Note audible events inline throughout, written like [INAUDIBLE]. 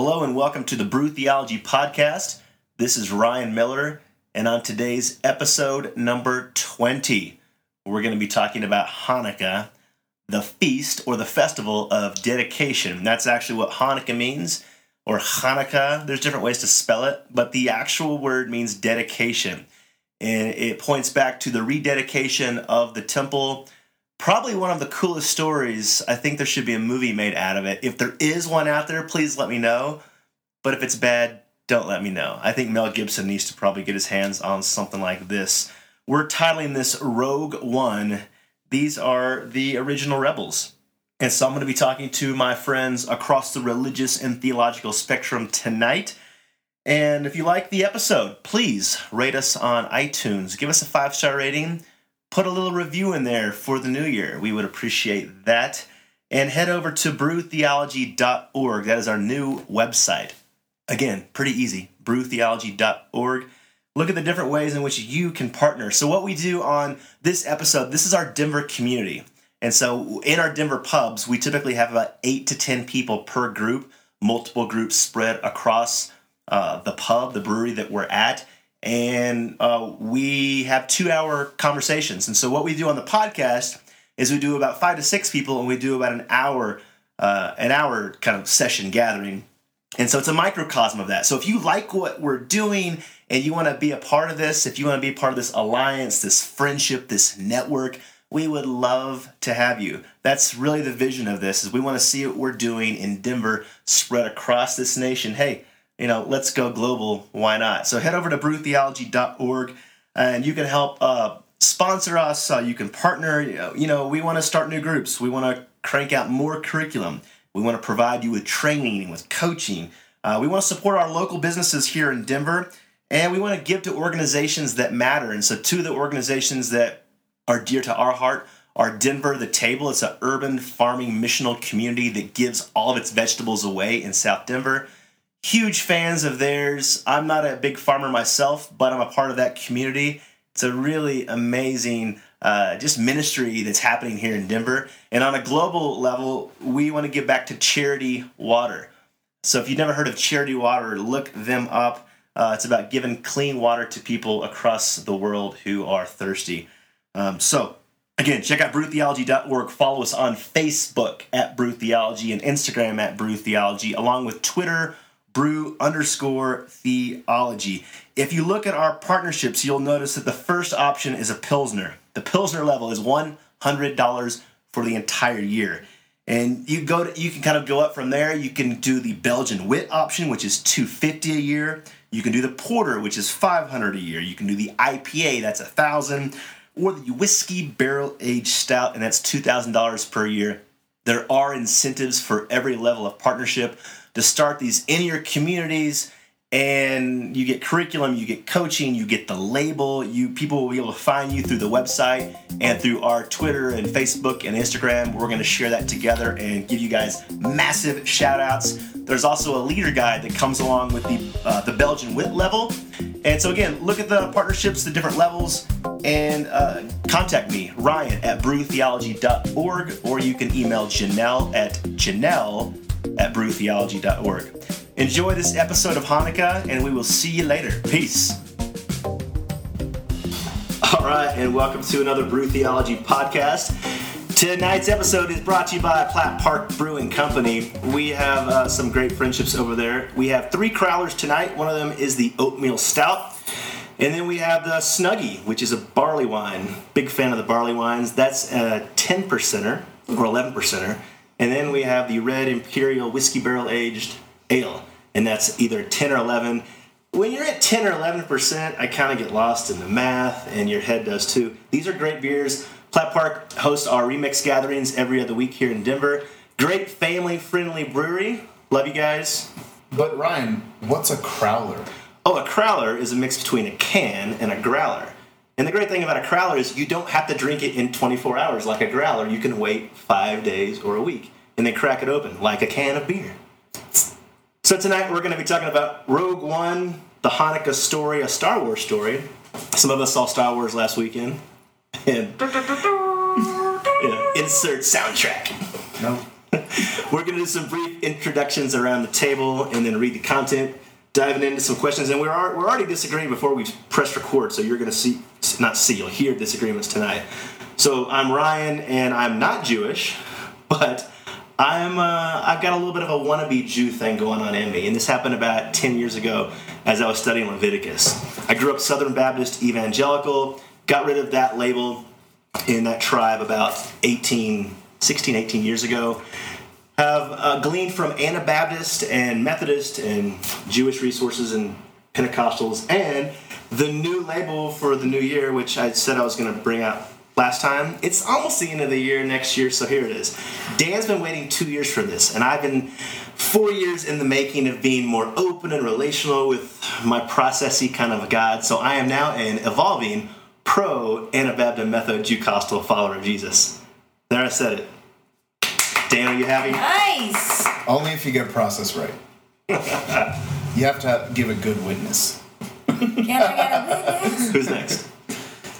Hello and welcome to the Brew Theology Podcast. This is Ryan Miller, and on today's episode number 20, we're going to be talking about Hanukkah, the feast or the festival of dedication. That's actually what Hanukkah means, or Hanukkah. There's different ways to spell it, but the actual word means dedication. And it points back to the rededication of the temple probably one of the coolest stories. I think there should be a movie made out of it. If there is one out there, please let me know. But if it's bad, don't let me know. I think Mel Gibson needs to probably get his hands on something like this. We're titling this Rogue One. These are the original rebels. And so I'm going to be talking to my friends across the religious and theological spectrum tonight. And if you like the episode, please rate us on iTunes. Give us a five star rating put a little review in there for the new year. We would appreciate that. And head over to brewtheology.org. That is our new website. Again, pretty easy. brewtheology.org. Look at the different ways in which you can partner. So, what we do on this episode, this is our Denver community. And so, in our Denver pubs, we typically have about eight to 10 people per group, multiple groups spread across uh, the pub, the brewery that we're at and uh, we have two hour conversations. And so, what we do on the podcast is we do about five to six people, and we do about an hour, uh, an hour kind of session gathering. And so, it's a microcosm of that. So, if you like what we're doing and you want to be a part of this, if you want to be part of this alliance, this friendship, this network, we would love to have you. That's really the vision of this. Is we want to see what we're doing in Denver spread across this nation. Hey, you know, let's go global. Why not? So head over to brewtheology.org and you can help uh, sponsor us. Uh, you can partner. You know, we want to start new groups. We want to crank out more curriculum. We want to provide you with training, and with coaching. Uh, we want to support our local businesses here in Denver, and we want to give to organizations that matter. And so, two of the organizations that are dear to our heart are Denver the Table. It's an urban farming missional community that gives all of its vegetables away in South Denver huge fans of theirs. I'm not a big farmer myself, but I'm a part of that community. It's a really amazing uh, just ministry that's happening here in Denver. And on a global level, we want to give back to Charity Water. So if you've never heard of Charity Water, look them up. Uh, it's about giving clean water to people across the world who are thirsty. Um, so Again, check out brewtheology.org. Follow us on Facebook at Brew Theology and Instagram at Brew Theology, along with Twitter, brew underscore theology. If you look at our partnerships, you'll notice that the first option is a Pilsner. The Pilsner level is $100 for the entire year. And you go to, you can kind of go up from there. You can do the Belgian wit option, which is 250 a year. You can do the porter, which is 500 a year. You can do the IPA, that's a thousand, or the whiskey barrel aged stout, and that's $2,000 per year. There are incentives for every level of partnership to start these in your communities and you get curriculum you get coaching you get the label. You people will be able to find you through the website and through our twitter and facebook and instagram. We're going to share that together and give you guys massive shout outs there's also a leader guide that comes along with the uh, the belgian wit level. And so again look at the partnerships the different levels and uh, contact me ryan at brewtheology.org or you can email janelle at janelle at brewtheology.org. Enjoy this episode of Hanukkah, and we will see you later. Peace. All right, and welcome to another Brew Theology podcast. Tonight's episode is brought to you by Platt Park Brewing Company. We have uh, some great friendships over there. We have three crowlers tonight. One of them is the Oatmeal Stout. And then we have the Snuggie, which is a barley wine. Big fan of the barley wines. That's a 10 percenter or 11 percenter. And then we have the Red Imperial Whiskey Barrel Aged Ale, and that's either 10 or 11. When you're at 10 or 11%, I kind of get lost in the math, and your head does too. These are great beers. Platt Park hosts our remix gatherings every other week here in Denver. Great family friendly brewery. Love you guys. But Ryan, what's a crowler? Oh, a crowler is a mix between a can and a growler. And the great thing about a crowler is you don't have to drink it in 24 hours like a growler. You can wait five days or a week and then crack it open like a can of beer. So tonight we're going to be talking about Rogue One, the Hanukkah story, a Star Wars story. Some of us saw Star Wars last weekend. And insert soundtrack. No. [LAUGHS] We're going to do some brief introductions around the table and then read the content, diving into some questions. And we're, we're already disagreeing before we press record, so you're going to not see, you'll hear disagreements tonight. So I'm Ryan, and I'm not Jewish, [LAUGHS] but I'm uh, I've got a little bit of a wannabe Jew thing going on in me, and this happened about 10 years ago as I was studying Leviticus. I grew up Southern Baptist evangelical, got rid of that label in that tribe about 18, 16, 18 years ago. Have uh, gleaned from Anabaptist and Methodist and Jewish resources and Pentecostals, and the new label for the new year, which I said I was going to bring out last time. It's almost the end of the year next year, so here it is. Dan's been waiting two years for this, and I've been four years in the making of being more open and relational with my processy kind of a God. So I am now an evolving pro Anabaptist Method Jewcostal follower of Jesus. There I said it. Dan, are you happy? Nice. Only if you get process right. [LAUGHS] you have to give a good witness. Can I get a witness? [LAUGHS] Who's next?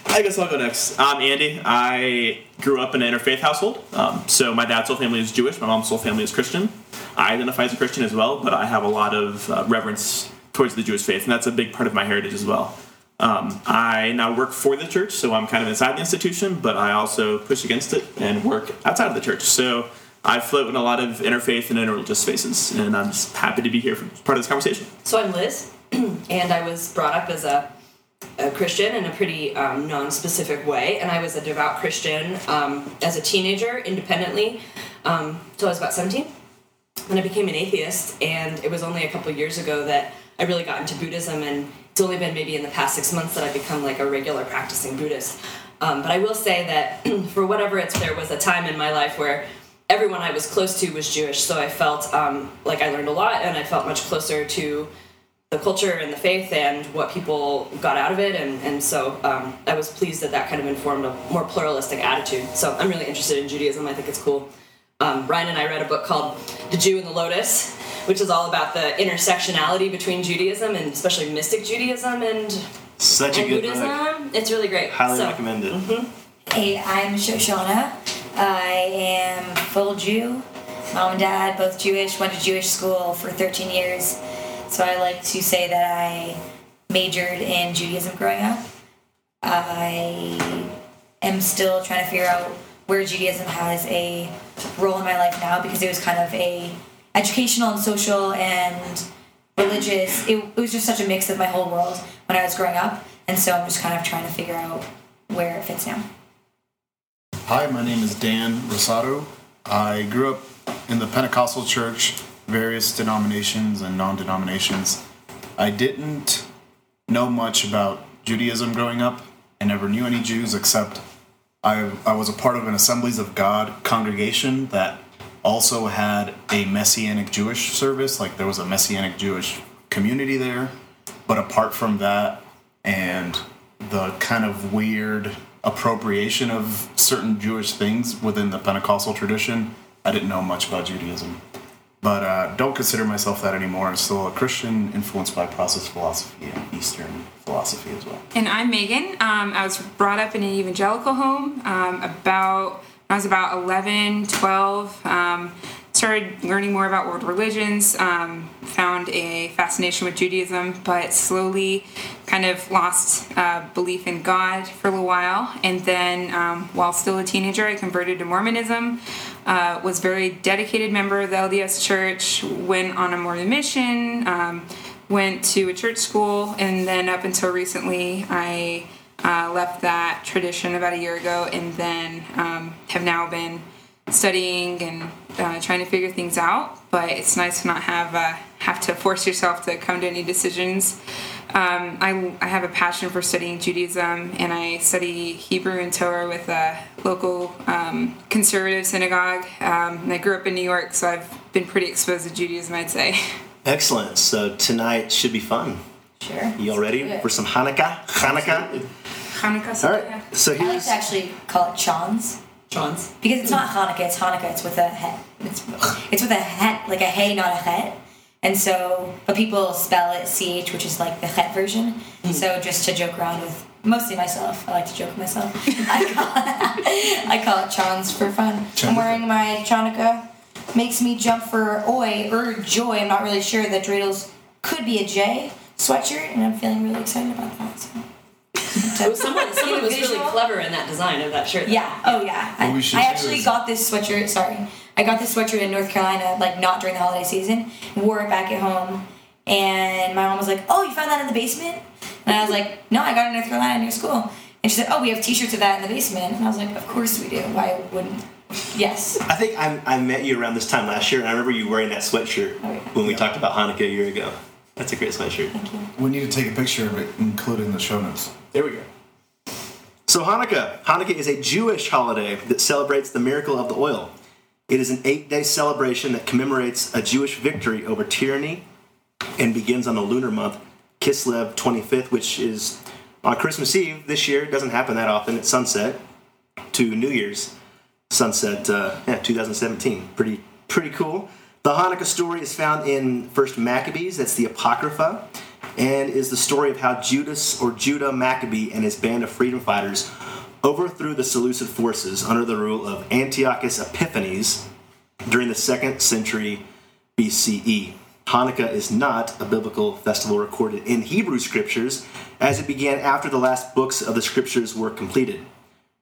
I guess I'll go next. I'm Andy. I grew up in an interfaith household. Um, so my dad's whole family is Jewish. My mom's whole family is Christian. I identify as a Christian as well, but I have a lot of uh, reverence towards the Jewish faith, and that's a big part of my heritage as well. Um, I now work for the church, so I'm kind of inside the institution, but I also push against it and work outside of the church. So I float in a lot of interfaith and interreligious spaces, and I'm just happy to be here for part of this conversation. So I'm Liz, [CLEARS THROAT] and I was brought up as a, a Christian in a pretty um, non-specific way, and I was a devout Christian um, as a teenager, independently. Um, so I was about 17 when I became an atheist, and it was only a couple years ago that I really got into Buddhism, and it's only been maybe in the past six months that I've become like a regular practicing Buddhist. Um, but I will say that [CLEARS THROAT] for whatever it's, there was a time in my life where everyone I was close to was Jewish, so I felt um, like I learned a lot, and I felt much closer to the culture and the faith and what people got out of it, and, and so um, I was pleased that that kind of informed a more pluralistic attitude. So I'm really interested in Judaism. I think it's cool. Um, Ryan and I read a book called The Jew in the Lotus, which is all about the intersectionality between Judaism and especially mystic Judaism and, Such a and good Buddhism. book. It's really great. Highly So, recommended. Hey, I'm Shoshana. I am full Jew. Mom and dad both Jewish. Went to Jewish school for 13 years. So I like to say that I majored in Judaism growing up. I am still trying to figure out where Judaism has a role in my life now because it was kind of a educational and social and religious. It, it was just such a mix of my whole world when I was growing up, and so I'm just kind of trying to figure out where it fits now. Hi, my name is Dan Rosado. I grew up in the Pentecostal church, various denominations and non denominations. I didn't know much about Judaism growing up. I never knew any Jews except I, I was a part of an Assemblies of God congregation that also had a Messianic Jewish service. Like there was a Messianic Jewish community there. But apart from that and the kind of weird appropriation of certain Jewish things within the Pentecostal tradition, I didn't know much about Judaism. But uh, don't consider myself that anymore. I'm still a Christian influenced by process philosophy and Eastern philosophy as well. And I'm Meghan. Um, I was brought up in an evangelical home um, about I was about 11, 12. Um, started learning more about world religions. Um, found a fascination with Judaism, but slowly kind of lost uh, belief in God for a little while. And then, um, while still a teenager, I converted to Mormonism. Uh, was very dedicated member of the LDS Church. Went on a Mormon mission. Um, went to a church school, and then up until recently, I uh, left that tradition about a year ago, and then um, have now been studying and uh, trying to figure things out. But it's nice to not have uh, have to force yourself to come to any decisions. Um, I, I have a passion for studying Judaism, and I study Hebrew and Torah with a local um, conservative synagogue. Um, and I grew up in New York, so I've been pretty exposed to Judaism, I'd say. [LAUGHS] Excellent. So tonight should be fun. Sure. You all ready for some Hanukkah? Hanukkah? Hanukkah. All right. So here's. I like here's to actually call it Chans John's. because it's not Hanukkah. It's Hanukkah. It's with a het. It's it's with a het, like a hey, not a het. And so, but people spell it ch, which is like the het version. Hmm. So just to joke around with mostly myself, I like to joke with myself. [LAUGHS] [LAUGHS] I call it, I call it Chans for fun. I'm wearing my Chanukah makes me jump for oi or joy. I'm not really sure that dreidels could be a J sweatshirt, and I'm feeling really excited about that. So. [LAUGHS] It was someone, [LAUGHS] someone was really clever in that design of that shirt. Yeah. Oh yeah. What I, we I actually got this sweatshirt. Sorry, I got this sweatshirt in North Carolina, like not during the holiday season. Wore it back at home, and my mom was like, "Oh, you found that in the basement?" And I was like, "No, I got it in North Carolina near school." And she said, "Oh, we have T-shirts of that in the basement." And I was like, "Of course we do. Why wouldn't?" [LAUGHS] Yes. I think I, I met you around this time last year, and I remember you wearing that sweatshirt Oh, yeah. when we talked about Hanukkah a year ago. That's a great sweatshirt. Thank you. We need to take a picture of it, include it in the show notes. There we go. So Hanukkah. Hanukkah is a Jewish holiday that celebrates the miracle of the oil. It is an eight-day celebration that commemorates a Jewish victory over tyranny and begins on the lunar month Kislev 25th, which is on Christmas Eve this year. It doesn't happen that often. It's sunset to New Year's sunset. Uh, yeah, 2017. Pretty pretty cool. The Hanukkah story is found in First Maccabees. That's the Apocrypha, and is the story of how Judas or Judah Maccabee and his band of freedom fighters overthrew the Seleucid forces under the rule of Antiochus Epiphanes during the second century BCE. Hanukkah is not a biblical festival recorded in Hebrew scriptures, as it began after the last books of the scriptures were completed.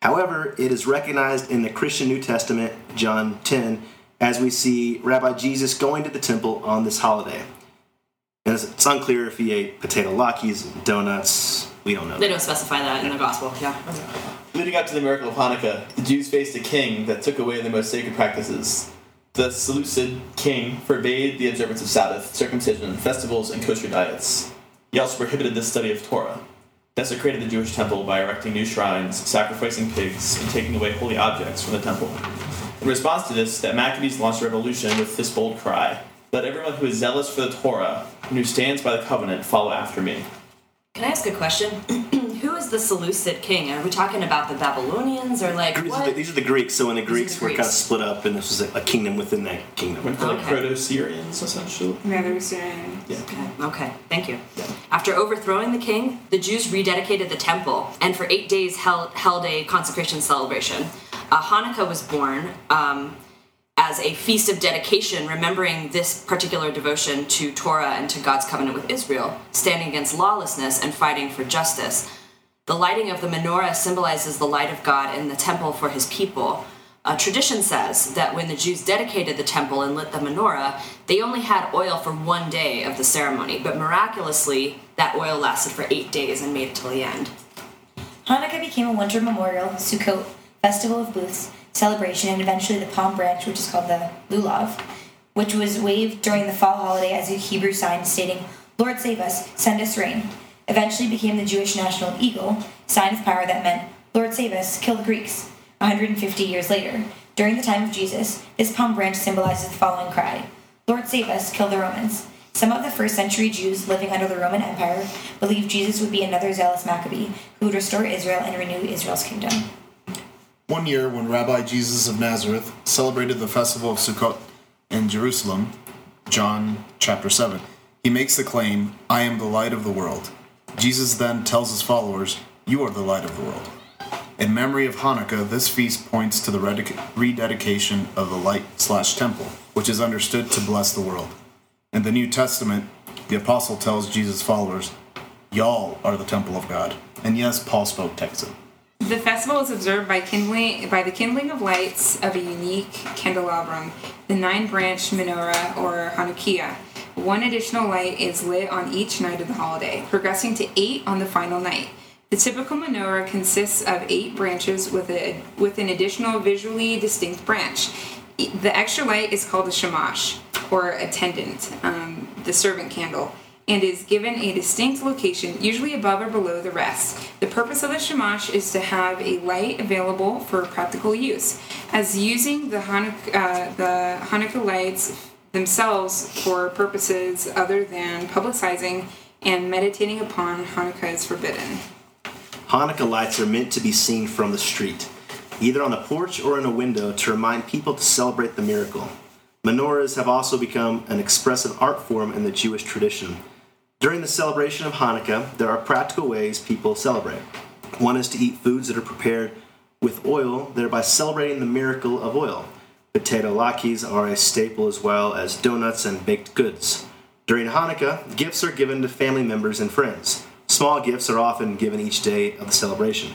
However, it is recognized in the Christian New Testament, John 10, as we see Rabbi Jesus going to the temple on this holiday. And it's it's unclear if he ate potato latkes, donuts. We don't know. They don't specify that in the gospel. Yeah. Leading up to the miracle of Hanukkah, the Jews faced a king that took away their most sacred practices. The Seleucid king forbade the observance of Sabbath, circumcision, festivals, and kosher diets. He also prohibited the study of Torah, desecrated the Jewish temple by erecting new shrines, sacrificing pigs, and taking away holy objects from the temple. In response to this, that Maccabees launched a revolution with this bold cry Let everyone who is zealous for the Torah and who stands by the covenant follow after me. Can I ask a question? [CLEARS THROAT] Who is the Seleucid king? Are we talking about the Babylonians or like These are, what? the, these are the Greeks, so when the Greeks the were kind of split up, and this was a, a kingdom within that kingdom. We're like Proto Syrians, essentially. Yeah, there's um, Okay. Okay. Thank you. After overthrowing the king, the Jews rededicated the temple and for eight days held, held a consecration celebration. Uh, Hanukkah was born um, as a feast of dedication, remembering this particular devotion to Torah and to God's covenant with Israel, standing against lawlessness and fighting for justice. The lighting of the menorah symbolizes the light of God in the temple for his people. Uh, tradition says that when the Jews dedicated the temple and lit the menorah, they only had oil for one day of the ceremony, but miraculously, that oil lasted for eight days and made it till the end. Hanukkah became a winter memorial, Sukkot, festival of booths, celebration, and eventually the palm branch, which is called the lulav, which was waved during the fall holiday as a Hebrew sign stating, Lord save us, send us rain. Eventually became the Jewish national eagle, sign of power that meant, Lord save us, kill the Greeks. 150 years later, during the time of Jesus, this palm branch symbolizes the following cry Lord save us, kill the Romans. Some of the first century Jews living under the Roman Empire believed Jesus would be another zealous Maccabee who would restore Israel and renew Israel's kingdom. One year, when Rabbi Jesus of Nazareth celebrated the festival of Sukkot in Jerusalem, John chapter 7, he makes the claim, I am the light of the world. Jesus then tells his followers, You are the light of the world. In memory of Hanukkah, this feast points to the rededication of the light slash temple, which is understood to bless the world. In the New Testament, the apostle tells Jesus' followers, Y'all are the temple of God. And yes, Paul spoke Texan. The festival is observed by kindling by the kindling of lights of a unique candelabrum, the nine-branch menorah or Hanukkiah. One additional light is lit on each night of the holiday, progressing to eight on the final night. The typical menorah consists of eight branches with a with an additional visually distinct branch. The extra light is called a shamash, or attendant, um, the servant candle and is given a distinct location, usually above or below the rest. The purpose of the shamash is to have a light available for practical use, as using the Hanuk- uh, the Hanukkah lights themselves for purposes other than publicizing and meditating upon Hanukkah is forbidden. Hanukkah lights are meant to be seen from the street, either on the porch or in a window to remind people to celebrate the miracle. Menorahs have also become an expressive art form in the Jewish tradition. During the celebration of Hanukkah, there are practical ways people celebrate. One is to eat foods that are prepared with oil, thereby celebrating the miracle of oil. Potato latkes are a staple as well as donuts and baked goods. During Hanukkah, gifts are given to family members and friends. Small gifts are often given each day of the celebration.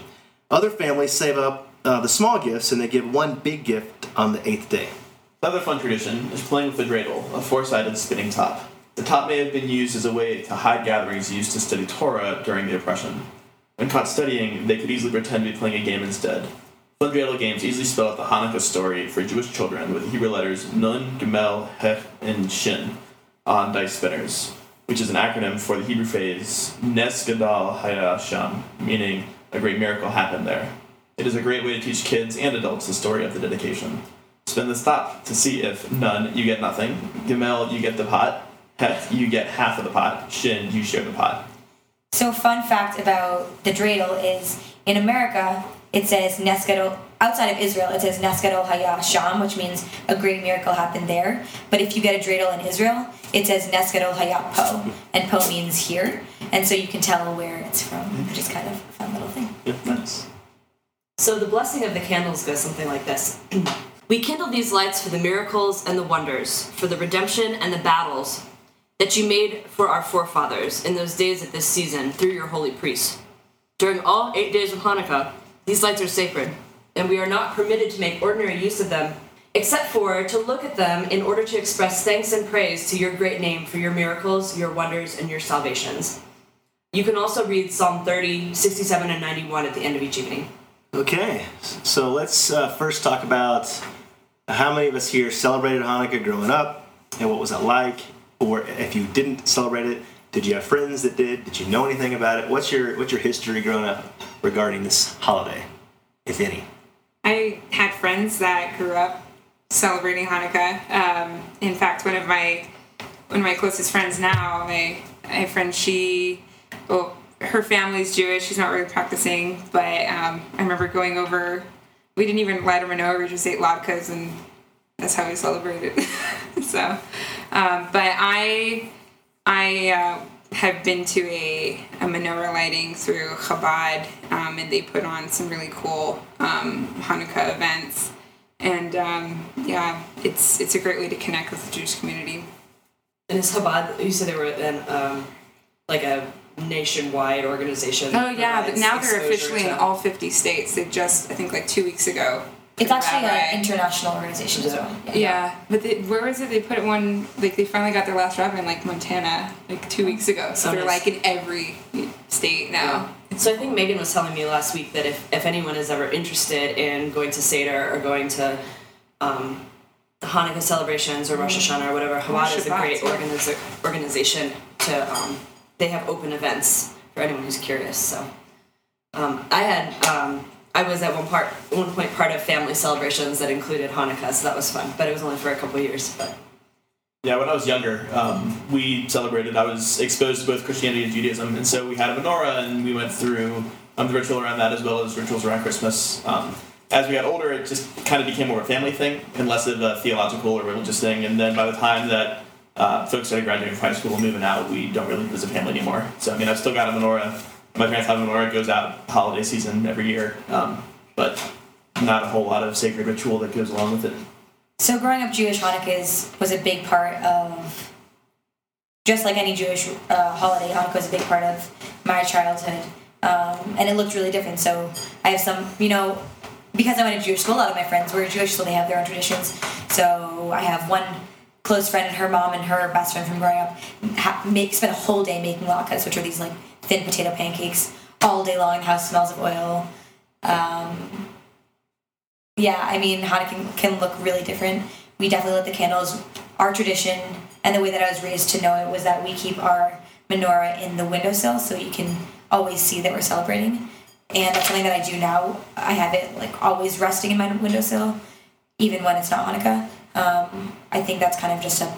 Other families save up uh, the small gifts and they give one big gift on the eighth day. Another fun tradition is playing with the dreidel, a four-sided spinning top. The top may have been used as a way to hide gatherings used to study Torah during the oppression. When caught studying, they could easily pretend to be playing a game instead. Dreidel games easily spell out the Hanukkah story for Jewish children with Hebrew letters Nun, Gimel, Heh, and Shin on dice spinners, which is an acronym for the Hebrew phrase Nes Gadol Haya Sham, meaning a great miracle happened there. It is a great way to teach kids and adults the story of the dedication. Spin the top to see if Nun, you get nothing, Gimel, you get the pot, Heth, you get half of the pot, Shin, you share the pot. So, fun fact about the dreidel is in America, it says Nes Gadol, outside of Israel, it says Nes Gadol Haya Sham, which means a great miracle happened there. But if you get a dreidel in Israel, it says Nes Gadol Haya Po, and Po means here. And so you can tell where it's from, which is kind of a fun little thing. Yeah, nice. So the blessing of the candles goes something like this. [CLEARS THROAT] we kindle these lights for the miracles and the wonders, for the redemption and the battles that you made for our forefathers in those days of this season through your holy priests. During all eight days of Hanukkah, these lights are sacred, and we are not permitted to make ordinary use of them, except for to look at them in order to express thanks and praise to your great name for your miracles, your wonders, and your salvations. You can also read Psalm 30, 67, and 91 at the end of each evening. Okay, so let's uh, first talk about how many of us here celebrated Hanukkah growing up and what was it like? Or if you didn't celebrate it, did you have friends that did? Did you know anything about it? What's your what's your history growing up regarding this holiday, if any? I had friends that grew up celebrating Hanukkah. Um, in fact, one of my one of my closest friends now, my my friend, she, well, her family's Jewish. She's not really practicing, but um, I remember going over. We didn't even light a menorah. We just ate latkes, and that's how we celebrated. [LAUGHS] so, um, but I, I uh, have been to a, a menorah lighting through Chabad, um, and they put on some really cool um, Hanukkah events. And um, yeah, it's it's a great way to connect with the Jewish community. And is Chabad, you said they were an, um, like a nationwide organization. Oh yeah, but now they're officially in all 50 states. They just, I think, like two weeks ago. It's actually an international organization as well. Yeah, but they, where was it? They put it one like they finally got their last rabbi in like Montana like two weeks ago. So Oh, they're nice. like in every state now. So I think Meghan was telling me last week that if, if anyone is ever interested in going to Seder or going to um, Hanukkah celebrations or Rosh Hashanah or whatever, Chabad is a great yeah. organiz- organization to. Um, they have open events for anyone who's curious. So um, I had um, I was at one part one point part of family celebrations that included Hanukkah, so that was fun. But it was only for a couple years. But Yeah, when I was younger, um, we celebrated. I was exposed to both Christianity and Judaism, and so we had a menorah, and we went through um, the ritual around that as well as rituals around Christmas. Um, as we got older, it just kind of became more of a family thing and less of a theological or religious thing. And then by the time that uh, folks started graduating from high school and moving out, we don't really live as a family anymore. So I mean, I've still got a menorah. My parents have menorah. Goes out holiday season every year, um, but not a whole lot of sacred ritual that goes along with it. So growing up Jewish, Hanukkah is, was a big part of, just like any Jewish uh, holiday, Hanukkah was a big part of my childhood, um, and it looked really different. So I have some, you know, because I went to Jewish school, a lot of my friends were Jewish, so they have their own traditions. So I have one close friend, and her mom and her best friend from growing up, ha- make spent a whole day making latkes, which are these like thin potato pancakes, all day long. The house smells of oil. Um, yeah, I mean, Hanukkah can, can look really different. We definitely lit the candles. Our tradition and the way that I was raised to know it was that we keep our menorah in the windowsill so you can always see that we're celebrating. And that's something that I do now. I have it like always resting in my windowsill, even when it's not Hanukkah. Um, I think that's kind of just a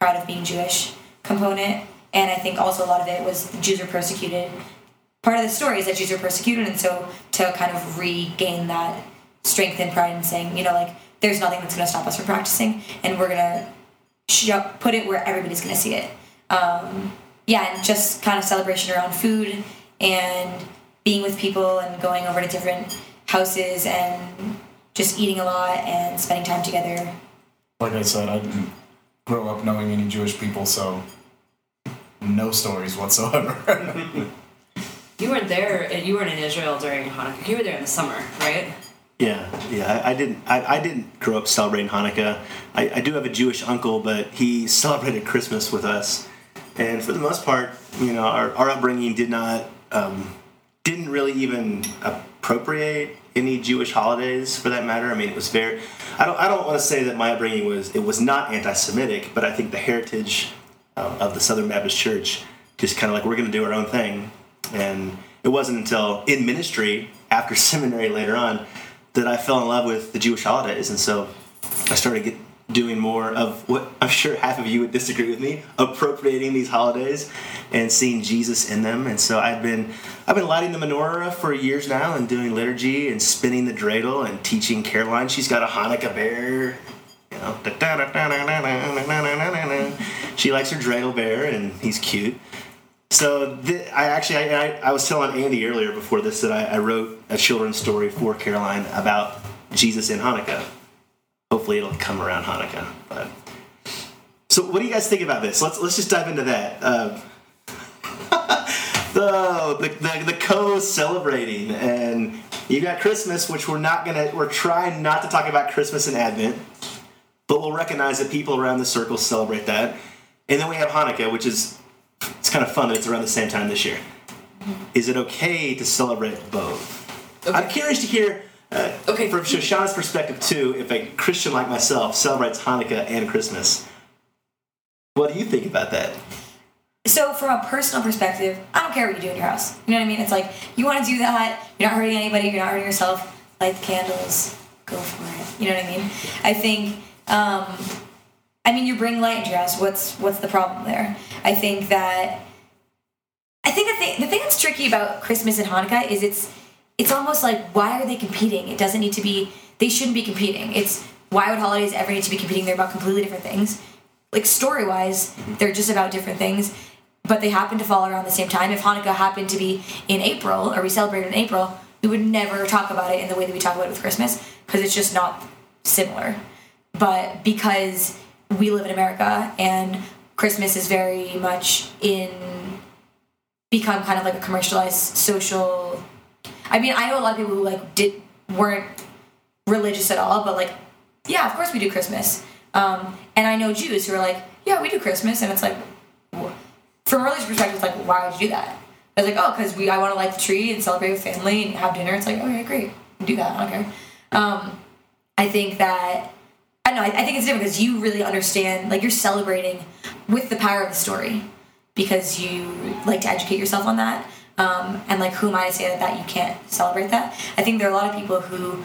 proud of being Jewish component. And I think also a lot of it was Jews were persecuted. Part of the story is that Jews were persecuted, and so to kind of regain that strength and pride and saying, you know, like there's nothing that's going to stop us from practicing, and we're gonna put it where everybody's going to see it. Um, yeah, and just kind of celebration around food and being with people and going over to different houses and just eating a lot and spending time together. like I said, I didn't grow up knowing any Jewish people, so no stories whatsoever. [LAUGHS] You weren't there. uh, You weren't in Israel during Hanukkah. You were there in the summer, right? Yeah, yeah. I, I didn't. I, I didn't grow up celebrating Hanukkah. I, I do have a Jewish uncle, but he [LAUGHS] celebrated Christmas with us, and for the most part, you know, our, our upbringing did not um, didn't really even appropriate any Jewish holidays for that matter. I mean, it was very. I don't. I don't want to say that my upbringing was it was not anti-Semitic, but I think the heritage um, of the Southern Baptist Church just kind of like we're going to do our own thing, and it wasn't until in ministry after [LAUGHS] seminary later on that I fell in love with the Jewish holidays, and so I started get, doing more of what [LAUGHS] I'm sure half of you would disagree with me, appropriating these holidays and seeing Jesus in them. And so I've been I've been lighting the menorah for years now and doing liturgy and spinning the dreidel and teaching Caroline. She's got a Hanukkah bear. You know, she likes her dreidel bear and he's cute. So th- I actually I, I, was telling Andy earlier before this that I, I wrote a children's story for Caroline about Jesus in Hanukkah. Hopefully it'll come around Hanukkah. But so what do you guys think about this? Let's let's just dive into that. Uh, [LAUGHS] the, the the co-celebrating and you got Christmas, which we're not gonna we're trying not to talk about Christmas and Advent, but we'll recognize that people around the circle celebrate that. And then we have Hanukkah, which is it's kind of fun that it's around the same time this year. Is it okay to celebrate both? I'm curious to hear, uh, Okay. from Shoshana's perspective too, if a Christian like myself celebrates Hanukkah and Christmas. What do you think about that? So from a personal perspective, I don't care what you do in your house. You know what I mean? It's like you want to do that. You're not hurting anybody. You're not hurting yourself. Light the candles. Go for it. You know what I mean? I think. Um, I mean, you bring light house. What's what's the problem there? I think that. I think the thing, the thing that's tricky about Christmas and Hanukkah is it's it's almost like why are they competing? It doesn't need to be. They shouldn't be competing. It's why would holidays ever need to be competing? They're about completely different things. Like story wise, they're just about different things, but they happen to fall around the same time. If Hanukkah happened to be in April or we celebrate in April, we would never talk about it in the way that we talk about it with Christmas because it's just not similar. But because we live in America and Christmas is very much in become kind of like a commercialized social I mean, I know a lot of people who like did weren't religious at all, but like, yeah, of course we do Christmas. Um, and I know Jews who are like, yeah, we do Christmas, and it's like, from a religious perspective, it's like, why would you do that? It's like, oh, because we I want to light the tree and celebrate with family and have dinner. It's like, okay, great, do that. I don't care. Um, I think that I don't know. I, I think it's different because you really understand, like, you're celebrating with the power of the story because you like to educate yourself on that. Um, and like, who am I to say that, that you can't celebrate that? I think there are a lot of people who,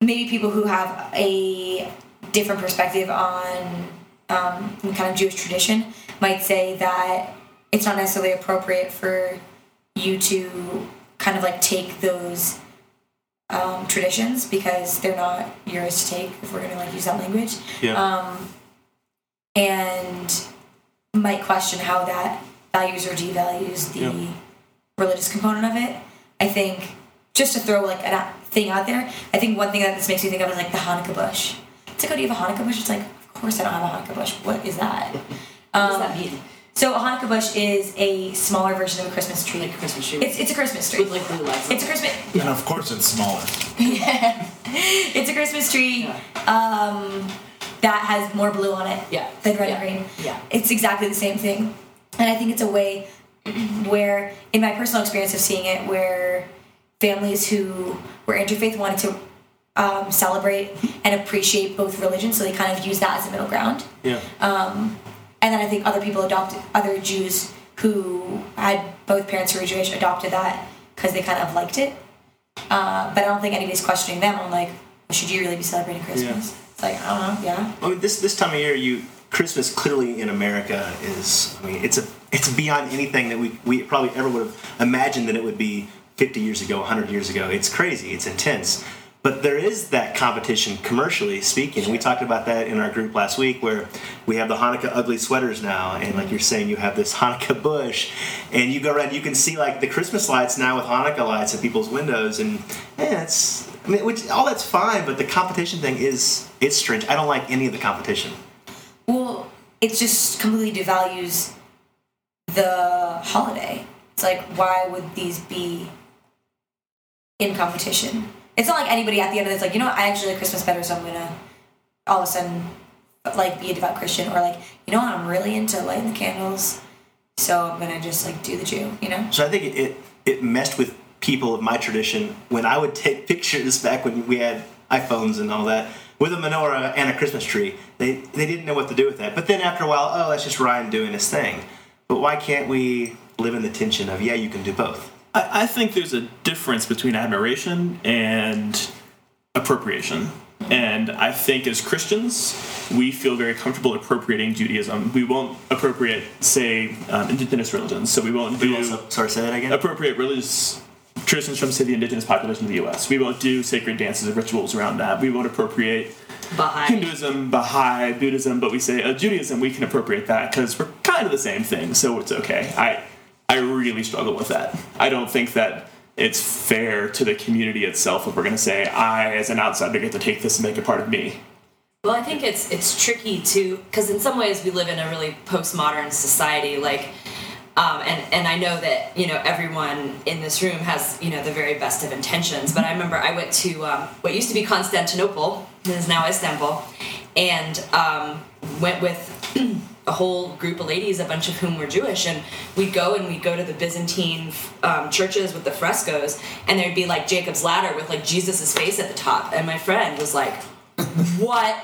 maybe people who have a different perspective on um, kind of Jewish tradition, might say that it's not necessarily appropriate for you to kind of like take those um, traditions because they're not yours to take if we're going to like use that language Yeah. um, and might question how that values or devalues the Yeah. religious component of it. I think just to throw like a thing out there, I think one thing that this makes me think of is like the Hanukkah bush. It's like, oh, do you have a Hanukkah bush? It's like, of course I don't have a Hanukkah bush. What is that? [LAUGHS] What Um, does that mean? So a Hanukkah bush is a smaller version of a Christmas tree. Like a Christmas tree It's, it's a Christmas tree. with like blue lights. It's a Christmas. and of course, it's smaller. yeah. [LAUGHS] It's a Christmas tree Yeah. um, that has more blue on it Yeah. than red Yeah. and green. Yeah. It's exactly the same thing. And I think it's a way [CLEARS THROAT] where, in my personal experience of seeing it, where families who were interfaith wanted to um, celebrate and appreciate both religions, so they kind of use that as a middle ground. Yeah. Um, and then I think other people adopted, other Jews who had both parents who were Jewish adopted that because they kind of liked it. Uh, but I don't think anybody's questioning them on like, should you really be celebrating Christmas? It's like, I don't know, yeah. I mean, this this time of year, you Christmas clearly in America is. I mean, it's a it's beyond anything that we we probably ever would have imagined that it would be 50 years ago, 100 years ago. It's crazy. It's intense. But there is that competition commercially speaking. We talked about that in our group last week where we have the Hanukkah ugly sweaters now, and like you're saying, you have this Hanukkah bush, and you go around, you can see like the Christmas lights now with Hanukkah lights in people's windows, and yeah, it's I mean, which all that's fine, but the competition thing is it's strange. I don't like any of the competition. Well, it just completely devalues the holiday. It's like, why would these be in competition? It's not like anybody at the end of this, like, you know what, I actually like Christmas better, so I'm gonna all of a sudden like be a devout Christian, or like, you know what, I'm really into lighting the candles, so I'm gonna just like do the Jew, you know? So I think it, it, it messed with people of my tradition when I would take [LAUGHS] pictures back when we had iPhones and all that with a menorah and a Christmas tree. They they didn't know what to do with that. But then after a while, oh, that's just Ryan doing his thing. But why can't we live in the tension of yeah, you can do both? I, I think there's a difference between admiration and appropriation. And I think as Christians, we feel very comfortable appropriating Judaism. We won't appropriate, say, um, indigenous religions. So we won't do Also, sorry, say that again. appropriate religious traditions from, say, the indigenous population of the U.S. We won't do sacred dances and rituals around that. We won't appropriate Baha'i. Hinduism, Baha'i, Buddhism, but we say uh, Judaism. We can appropriate that because we're kind of the same thing, so it's okay. I I really struggle with that. I don't think that it's fair to the community itself if we're going to say I, as an outsider, get to take this and make it part of me. Well, I think it's it's tricky to because in some ways we live in a really postmodern society, like, um, and and I know that you know everyone in this room has you know the very best of intentions. But I remember I went to um, what used to be Constantinople, is now Istanbul, and um, went with. [CLEARS THROAT] A whole group of ladies, a bunch of whom were Jewish, and we'd go and we'd go to the Byzantine um, churches with the frescoes, and there'd be like Jacob's ladder with like Jesus's face at the top, and my friend was like, "What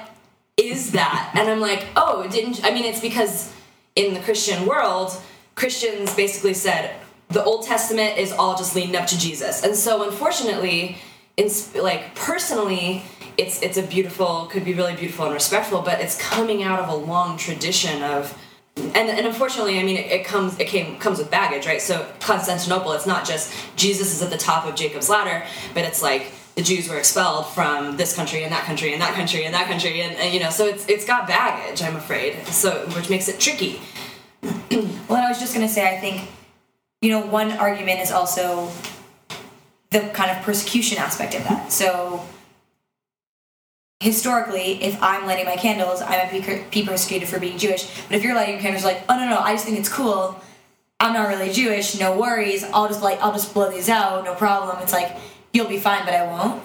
is that? And I'm like, oh, didn't I mean it's because in the Christian world, Christians basically said the Old Testament is all just leading up to Jesus. And so unfortunately, in like personally, it's it's a beautiful could be really beautiful and respectful, but it's coming out of a long tradition of and, and unfortunately, I mean, it, it comes it came comes with baggage, right? So Constantinople, it's not just Jesus is at the top of Jacob's ladder, but it's like the Jews were expelled from this country and that country and that country and that country, and, and you know, so it's it's got baggage. I'm afraid, so which makes it tricky. [CLEARS THROAT] Well, I was just gonna say, I think, you know, one argument is also the kind of persecution aspect of that. So historically, if I'm lighting my candles, I might be, persecuted for being Jewish. But if you're lighting your candles, like, oh no, no, I just think it's cool. I'm not really Jewish. No worries. I'll just like, I'll just blow these out. No problem. It's like you'll be fine, but I won't.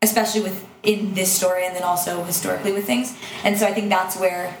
Especially with in this story, and then also historically with things. And so I think that's where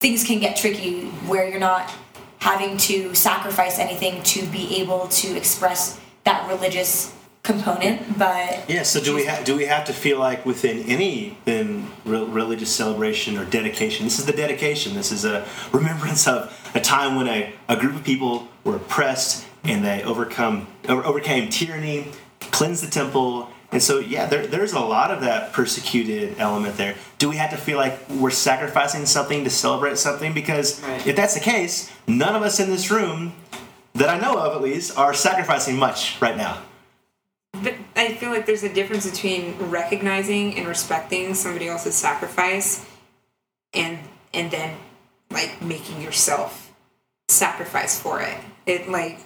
things can get tricky, where you're not having to sacrifice anything to be able to express that religious component, but Yeah. So do we have do we have to feel like within any then re- religious celebration or dedication? This is the dedication. This is a remembrance of a time when a, a group of people were oppressed and they overcome or overcame tyranny, cleansed the temple. And so, yeah, there, there's a lot of that persecuted element there. Do we have to feel like we're sacrificing something to celebrate something? Because Right. if that's the case, none of us in this room, that I know of at least, are sacrificing much right now. But I feel like there's a difference between recognizing and respecting somebody else's sacrifice and and then like making yourself sacrifice for it. It like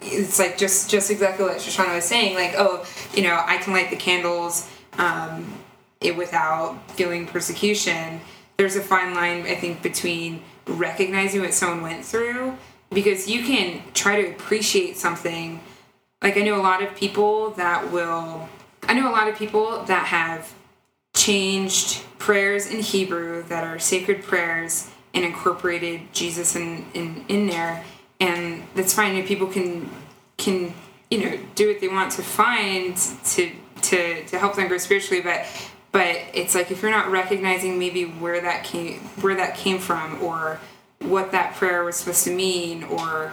it's like just just exactly what Shoshana was saying. Like, oh, you know, I can light the candles um, it without feeling persecution. There's a fine line, I think, between recognizing what someone went through because you can try to appreciate something. Like, I know a lot of people that will. I know a lot of people that have changed prayers in Hebrew that are sacred prayers and incorporated Jesus in, in, in there and that's fine and people can can you know do what they want to find to to to help them grow spiritually but but it's like if you're not recognizing maybe where that came where that came from or what that prayer was supposed to mean or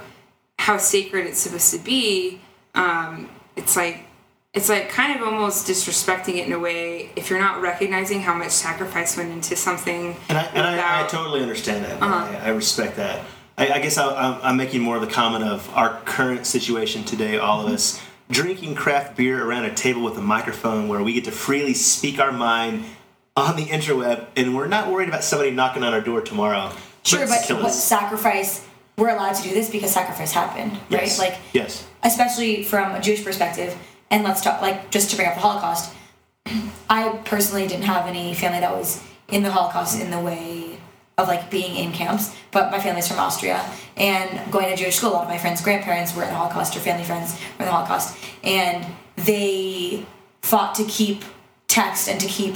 how sacred it's supposed to be um, it's like it's like kind of almost disrespecting it in a way if you're not recognizing how much sacrifice went into something And I, and I, I totally understand that. Uh-huh. I, I respect that. I, I guess I, I'm, I'm making more of the comment of our current situation today. All of us drinking craft beer around a table with a microphone where we get to freely speak our mind on the interweb, and we're not worried about somebody knocking on our door tomorrow. Sure, but what sacrifice? We're allowed to do this because sacrifice happened, Yes. right? Like, yes, especially from a Jewish perspective. And let's talk, like, just to bring up the Holocaust. [CLEARS THROAT] I personally didn't have any family that was in the Holocaust in the way of like being in camps, but my family's from Austria and going to Jewish school. A lot of my friends' grandparents were in the Holocaust or family friends were in the Holocaust, and they fought to keep text and to keep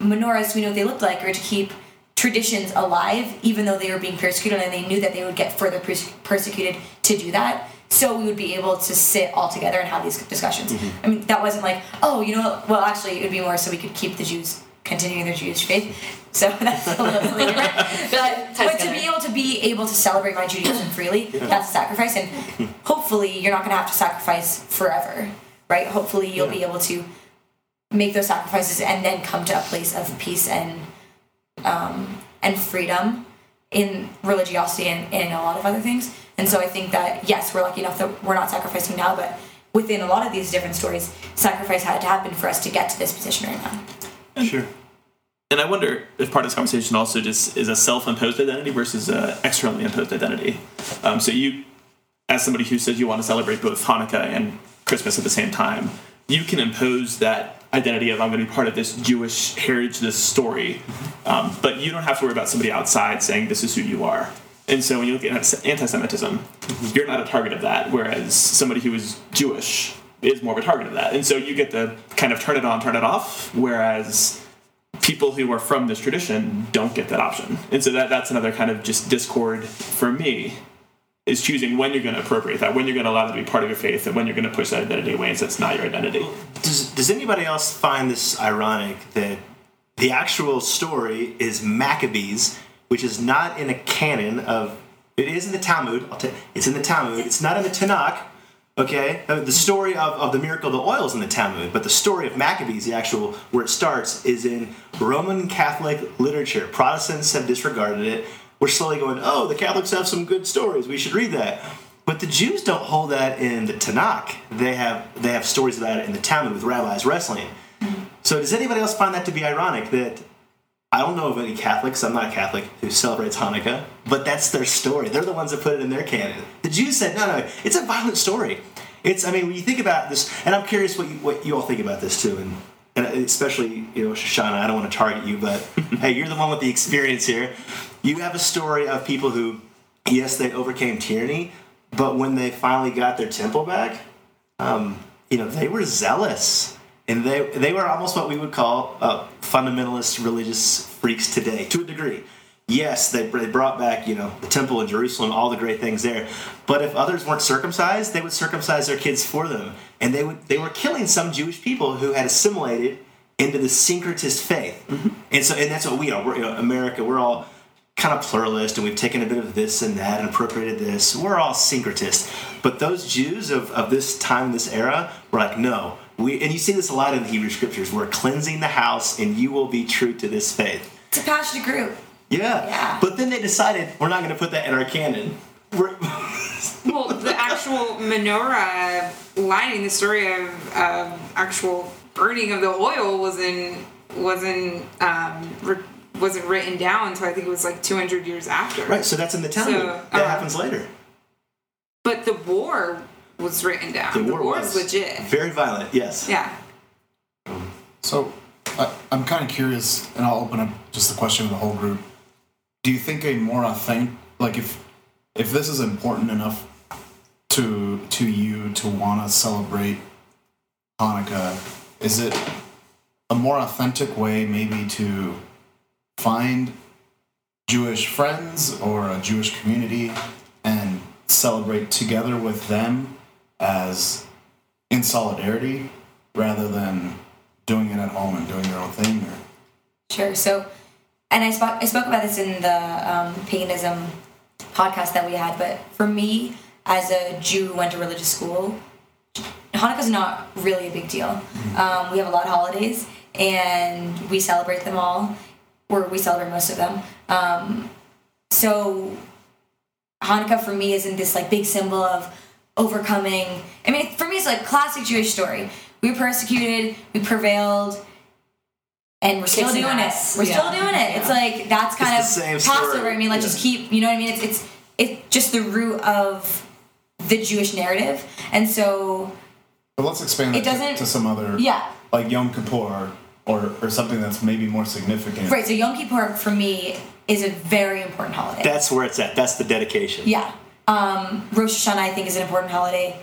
menorahs. We know what they looked like, or to keep traditions alive, even though they were being persecuted, and they knew that they would get further pers- persecuted to do that. So we would be able to sit all together and have these discussions. Mm-hmm. I mean, that wasn't like, oh, you know, well, actually, it would be more so we could keep the Jews continuing their Jewish faith. So [LAUGHS] that's a little something different. [LAUGHS] But, but to be able to be able to celebrate my Judaism freely, that's a sacrifice, and [LAUGHS] hopefully you're not going to have to sacrifice forever, right? Hopefully you'll be able to make those sacrifices and then come to a place of peace and um, and freedom in religiosity and, and in a lot of other things. And so I think that yes, we're lucky enough that we're not sacrificing now, but within a lot of these different stories, sacrifice had to happen for us to get to this position right now. sure. And I wonder if part of this conversation also just is a self-imposed identity versus a externally imposed identity. Um, so you, as somebody who says you want to celebrate both Hanukkah and Christmas at the same time, you can impose that identity of I'm going to be part of this Jewish heritage, this story, um, but you don't have to worry about somebody outside saying this is who you are. And so when you look at anti-Semitism, you're not a target of that, whereas somebody who is Jewish is more of a target of that. And so you get to kind of turn it on, turn it off, whereas people who are from this tradition don't get that option. And so that, that's another kind of just discord for me is choosing when you're going to appropriate that, when you're going to allow that to be part of your faith, and when you're going to push that identity away and say it's not your identity. Does, does anybody else find this ironic that the actual story is Maccabees, which is not in a canon of. It is in the Talmud. Tell it's in the Talmud. It's not in the Tanakh. Okay, Uh, the story of, of the miracle of the oil is in the Talmud, but the story of Maccabees, the actual where it starts, is in Roman Catholic literature. Protestants have disregarded it. We're slowly going, oh, the Catholics have some good stories. We should read that. But the Jews don't hold that in the Tanakh. They have they have stories about it in the Talmud with rabbis wrestling. So does anybody else find that to be ironic that I don't know of any Catholics, I'm not a Catholic, who celebrates Hanukkah, but that's their story. They're the ones that put it in their canon. The Jews said, no, no, it's a violent story. It's, I mean, when you think about this, and I'm curious what you, what you all think about this too, and, and especially, you know, Shoshana, I don't want to target you, but [LAUGHS] hey, you're the one with the experience here. You have a story of people who, yes, they overcame tyranny, but when they finally got their temple back, um, you know, they were zealous. And they, they were almost what we would call uh, fundamentalist religious freaks today, to a degree. Yes, they, they brought back, you know, the temple in Jerusalem, all the great things there. But if others weren't circumcised, they would circumcise their kids for them. And they, would, they were killing some Jewish people who had assimilated into the syncretist faith. And so, and that's what we are. We're, you know, America, we're all kind of pluralist and we've taken a bit of this and that and appropriated this. We're all syncretists. But those Jews of, of this time, this era, were like, no. We, and you see this a lot in the Hebrew scriptures. We're cleansing the house and you will be true to this faith. It's a passionate group. Yeah. Yeah. But then they decided we're not going to put that in our canon. We're, [LAUGHS] Well, the actual menorah lining, the story of of actual burning of the oil wasn't wasn't um, re- wasn't written down until I think it was like 200 years after. right, so that's in the Talmud. So, that uh, happens later. But the war was written down. The war war's was legit. Very violent, yes. Yeah. So I, I'm kind of curious, and I'll open up just the question to the whole group. Do you think a more authentic, like if if this is important enough to to you to want to celebrate Hanukkah, is it a more authentic way maybe to find Jewish friends or a Jewish community and celebrate together with them as in solidarity rather than doing it at home and doing your own thing or Sure. So, and I spoke I spoke about this in the um, paganism podcast that we had. But for me, as a Jew who went to religious school, Hanukkah is not really a big deal. Um, we have a lot of holidays, and we celebrate them all, or we celebrate most of them. Um, so Hanukkah for me isn't this like big symbol of overcoming. I mean, for me, it's like classic Jewish story. We were persecuted, we prevailed, and we're still Kicks doing ass. it. We're still doing it. It's like that's kind It's the same of story. Passover. I mean, like just keep. You know what I mean? It's it's it's just the root of the Jewish narrative, and so But let's expand It that doesn't- to, some other, yeah. like Yom Kippur or, or something that's maybe more significant. Right. So Yom Kippur for me is a very important holiday. That's where it's at. That's the dedication. Yeah. Um, Rosh Hashanah, I think, is an important holiday.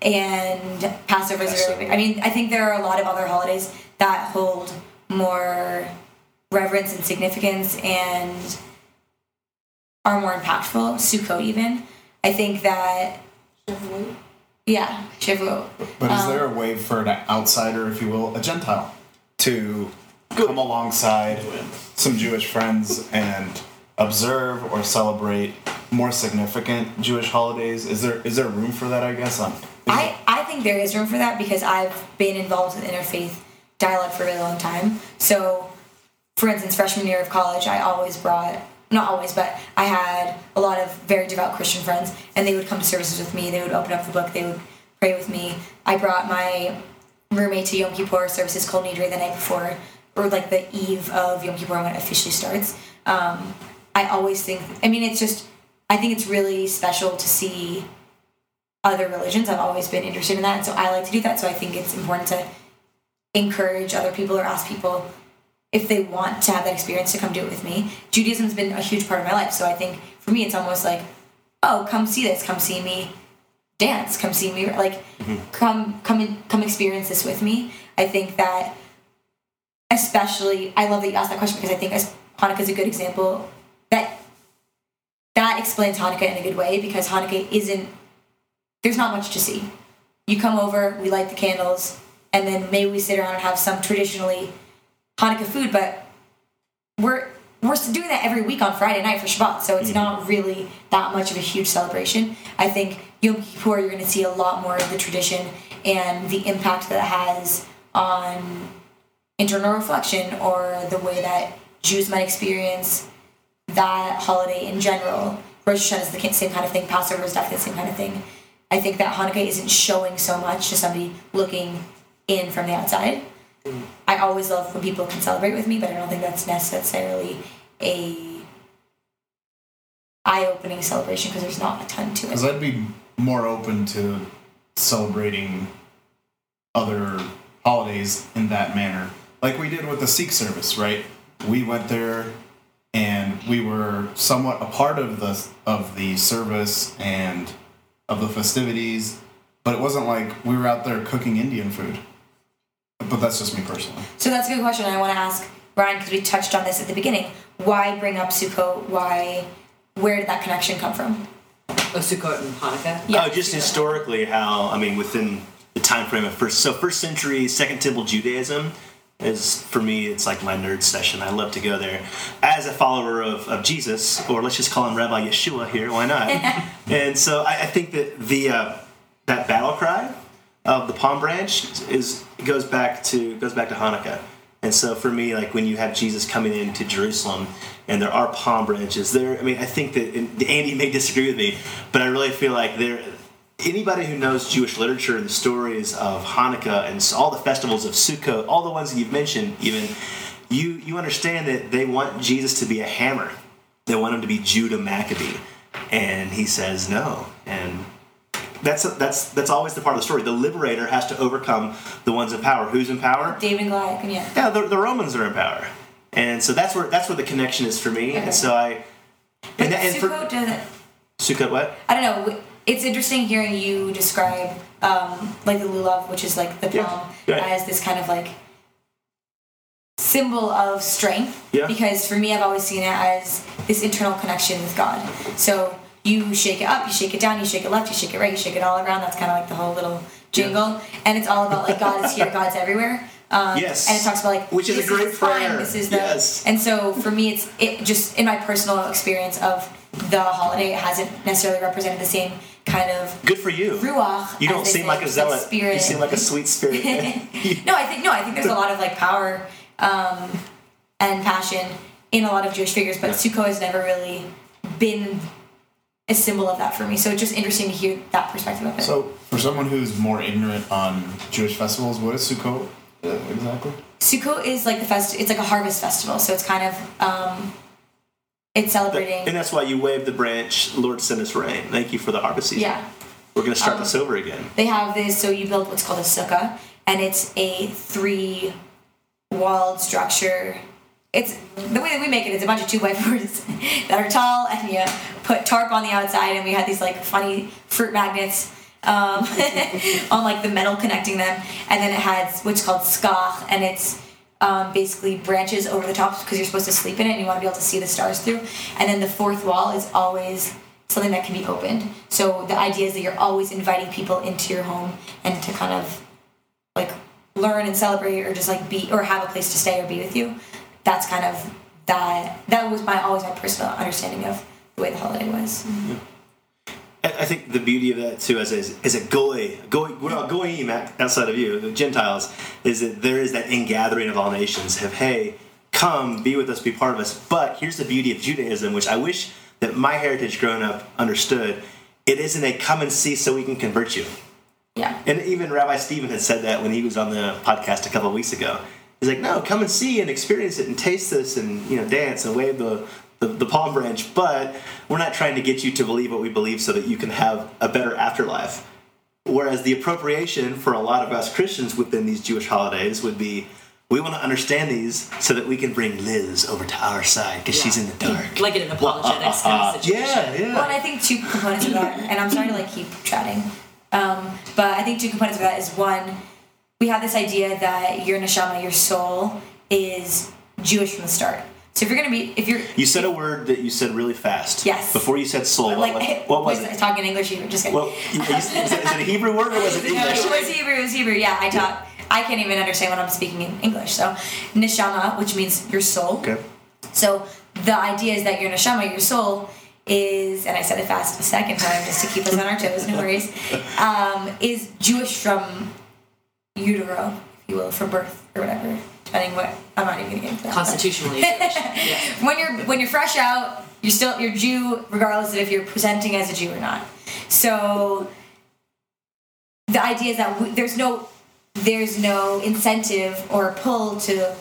And Passover is a very big. I mean, I think there are a lot of other holidays that hold more reverence and significance and are more impactful. Sukkot, even. I think that. Yeah, Shavuot. But is Um, there a way for an outsider, if you will, a Gentile, to come alongside some Jewish friends and observe or celebrate more significant Jewish holidays? Is there is there room for that? I guess. Um, I, I think there is room for that because I've been involved with interfaith dialogue for a really long time. So, for instance, freshman year of college, I always brought, not always, but I had a lot of very devout Christian friends, and they would come to services with me. They would open up the book, they would pray with me. I brought my roommate to Yom Kippur services Kol Nidre the night before, or like the eve of Yom Kippur when it officially starts. Um, I always think, I mean, it's just, I think it's really special to see other religions. I've always been interested in that, so I like to do that. So I think it's important to encourage other people or ask people if they want to have that experience to come do it with me. Judaism's been a huge part of my life, so I think for me it's almost like, oh, come see this, come see me dance, come see me like mm-hmm. come come in, come experience this with me. I think that especially I love that you asked that question because I think Hanukkah is a good example that that explains Hanukkah in a good way because Hanukkah isn't there's not much to see. You come over, we light the candles, and then maybe we sit around and have some traditionally Hanukkah food, but we're we're doing that every week on Friday night for Shabbat, so it's mm-hmm. not really that much of a huge celebration. I think Yom Kippur, you're going to see a lot more of the tradition and the impact that it has on internal reflection or the way that Jews might experience that holiday in general. Rosh Hashanah is the same kind of thing. Passover is definitely the same kind of thing. I think that Hanukkah isn't showing so much to somebody looking in from the outside. I always love when people can celebrate with me, but I don't think that's necessarily a eye-opening celebration because there's not a ton to it. Because. I'd be more open to celebrating other holidays in that manner, like we did with the Sikh service, right? We went there and we were somewhat a part of the of the service and of the festivities, but it wasn't like we were out there cooking Indian food. But that's just me personally. So that's a good question. I want to ask Ryan because we touched on this at the beginning. Why bring up Sukkot? Why? Where did that connection come from? Oh, Sukkot and Hanukkah. Yeah. Oh, just historically, how I mean, within the time frame of first, so first century Second Temple Judaism is for me, it's like my nerd session. I love to go there as a follower of, of Jesus, or let's just call him Rabbi Yeshua here. Why not? [LAUGHS] and so I, I think that the uh, that battle cry of the palm branch is goes back to goes back to Hanukkah. And so for me, like when you have Jesus coming into Jerusalem, and there are palm branches there. I mean, I think that and Andy may disagree with me, but I really feel like there. Anybody who knows Jewish literature and the stories of Hanukkah and all the festivals of Sukkot, all the ones that you've mentioned, even you you understand that they want Jesus to be a hammer. They want him to be Judah Maccabee, and he says no. And that's that's that's always the part of the story. The liberator has to overcome the ones in power. Who's in power? David and Goliath. Yeah. Yeah, the, the Romans are in power, and so that's where that's where the connection is for me. Okay. And so I But and, and for doesn't. Sukkot, what? I don't know. It's interesting hearing you describe um, like the lulav, which is like the Yeah, palm, right. as this kind of like symbol of strength. Yeah. Because for me, I've always seen it as this internal connection with God. So you shake it up, you shake it down, you shake it left, you shake it right, you shake it all around. That's kind of like the whole little jingle, and it's all about like God is here, God's everywhere. Um, Yes. and it talks about like Which is a great time, prayer. This is the Yes. and so for me, it's it just in my personal experience of the holiday, it hasn't necessarily represented the same kind of Good for you. ruach. You don't seem like a zealot. Spirit. You seem like a sweet spirit. [LAUGHS] no, I think no, I think there's a lot of like power um, and passion in a lot of Jewish figures, but Yeah. Sukkot has never really been a symbol of that for me. So it's just interesting to hear that perspective of it. So, for someone who's more ignorant on Jewish festivals, what is Sukkot uh, exactly? Sukkot is like the fest. It's like a harvest festival. So it's kind of um, it's celebrating. And that's why you wave the branch, Lord send us rain. Thank you for the harvest season. yeah. We're going to start Um, this over again. They have this, so you build what's called a sukkah, and it's a three walled structure. It's the way that we make it is a bunch of two by fours [LAUGHS] that are tall, and you put tarp on the outside, and we had these like funny fruit magnets um, [LAUGHS] on like the metal connecting them, and then it has what's called skach, and it's um, basically branches over the top because you're supposed to sleep in it and you want to be able to see the stars through. And then the fourth wall is always something that can be opened. So the idea is that you're always inviting people into your home and to kind of like learn and celebrate or just like be or have a place to stay or be with you. That's kind of that that was my always my personal understanding of the way the holiday was. Mm-hmm. I I think the beauty of that too, as a, as a goy, goy, well, goyim outside of you, the Gentiles, is that there is that ingathering of all nations. Of hey, come, be with us, be part of us. But here's the beauty of Judaism, which I wish that my heritage growing up understood. It isn't a come and see so we can convert you. Yeah. And even Rabbi Stephen had said that when he was on the podcast a couple of weeks ago. He's like, no, come and see and experience it and taste this and you know dance and wave the, the, the palm branch. But we're not trying to get you to believe what we believe so that you can have a better afterlife. Whereas the appropriation for a lot of us Christians within these Jewish holidays would be, we want to understand these so that we can bring Liz over to our side because she's in the dark. Like in an apologetics kind of situation. [LAUGHS] yeah, yeah. Well, and I think two components of that, and I'm sorry to like keep chatting, um, but I think two components of that is one, we have this idea that your neshama, your soul, is Jewish from the start. So if you're gonna be, if you're You said a word that you said really fast. Yes. Before you said soul, what, like, what, [LAUGHS] what was it? Talking English, here, just kidding. Well, [LAUGHS] you- you- is, it, is it a Hebrew word or was it [LAUGHS] No, English? it was Hebrew. It was Hebrew. Yeah, I taught. I can't even understand when I'm speaking in English. So, neshama, which means your soul. Okay. So the idea is that your neshama, your soul, is, and I said it fast a second time just to keep us on our toes, no worries, um, is Jewish from utero, if you will, from birth or whatever. Depending what I'm not even gonna get into that. Constitutionally Yeah. [LAUGHS] when you're when you're fresh out, you're still you're Jew regardless of if you're presenting as a Jew or not. So the idea is that we, there's no there's no incentive or pull to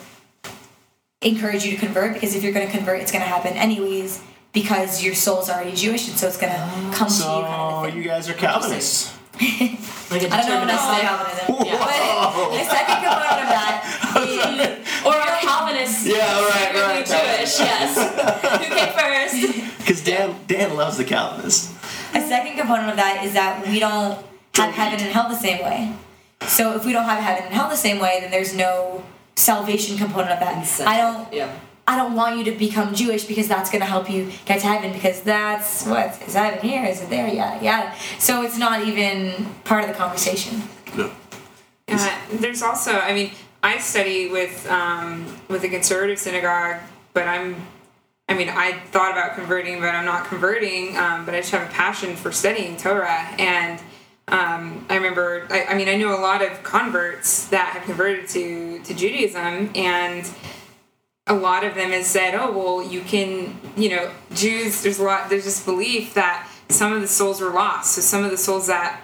encourage you to convert because if you're going to convert, it's going to happen anyways because your soul's already Jewish and so it's going to oh, come to you. Kind So of you guys are Calvinists. Like a I don't know what deterministic. Calvinism. [LAUGHS] Yeah. But the second component of that is [LAUGHS] Or a Calvinist. Yeah, right, secretly right, right. Jewish, yes. [LAUGHS] Who came first? Because Dan Dan loves the Calvinists. A second component of that is that we don't have heaven and hell the same way. So if we don't have heaven and hell the same way, then there's no salvation component of that. I don't Yeah. I don't want you to become Jewish because that's going to help you get to heaven because that's what is heaven here is it there yada yada. So it's not even part of the conversation. No. Uh, there's also, I mean, I study with um, with a conservative synagogue, but I'm, I mean, I thought about converting, but I'm not converting. Um, but I just have a passion for studying Torah, and um, I remember, I, I mean, I know a lot of converts that have converted to to Judaism, and a lot of them has said, oh well, you can, you know, Jews. There's a lot. There's this belief that some of the souls were lost. So some of the souls that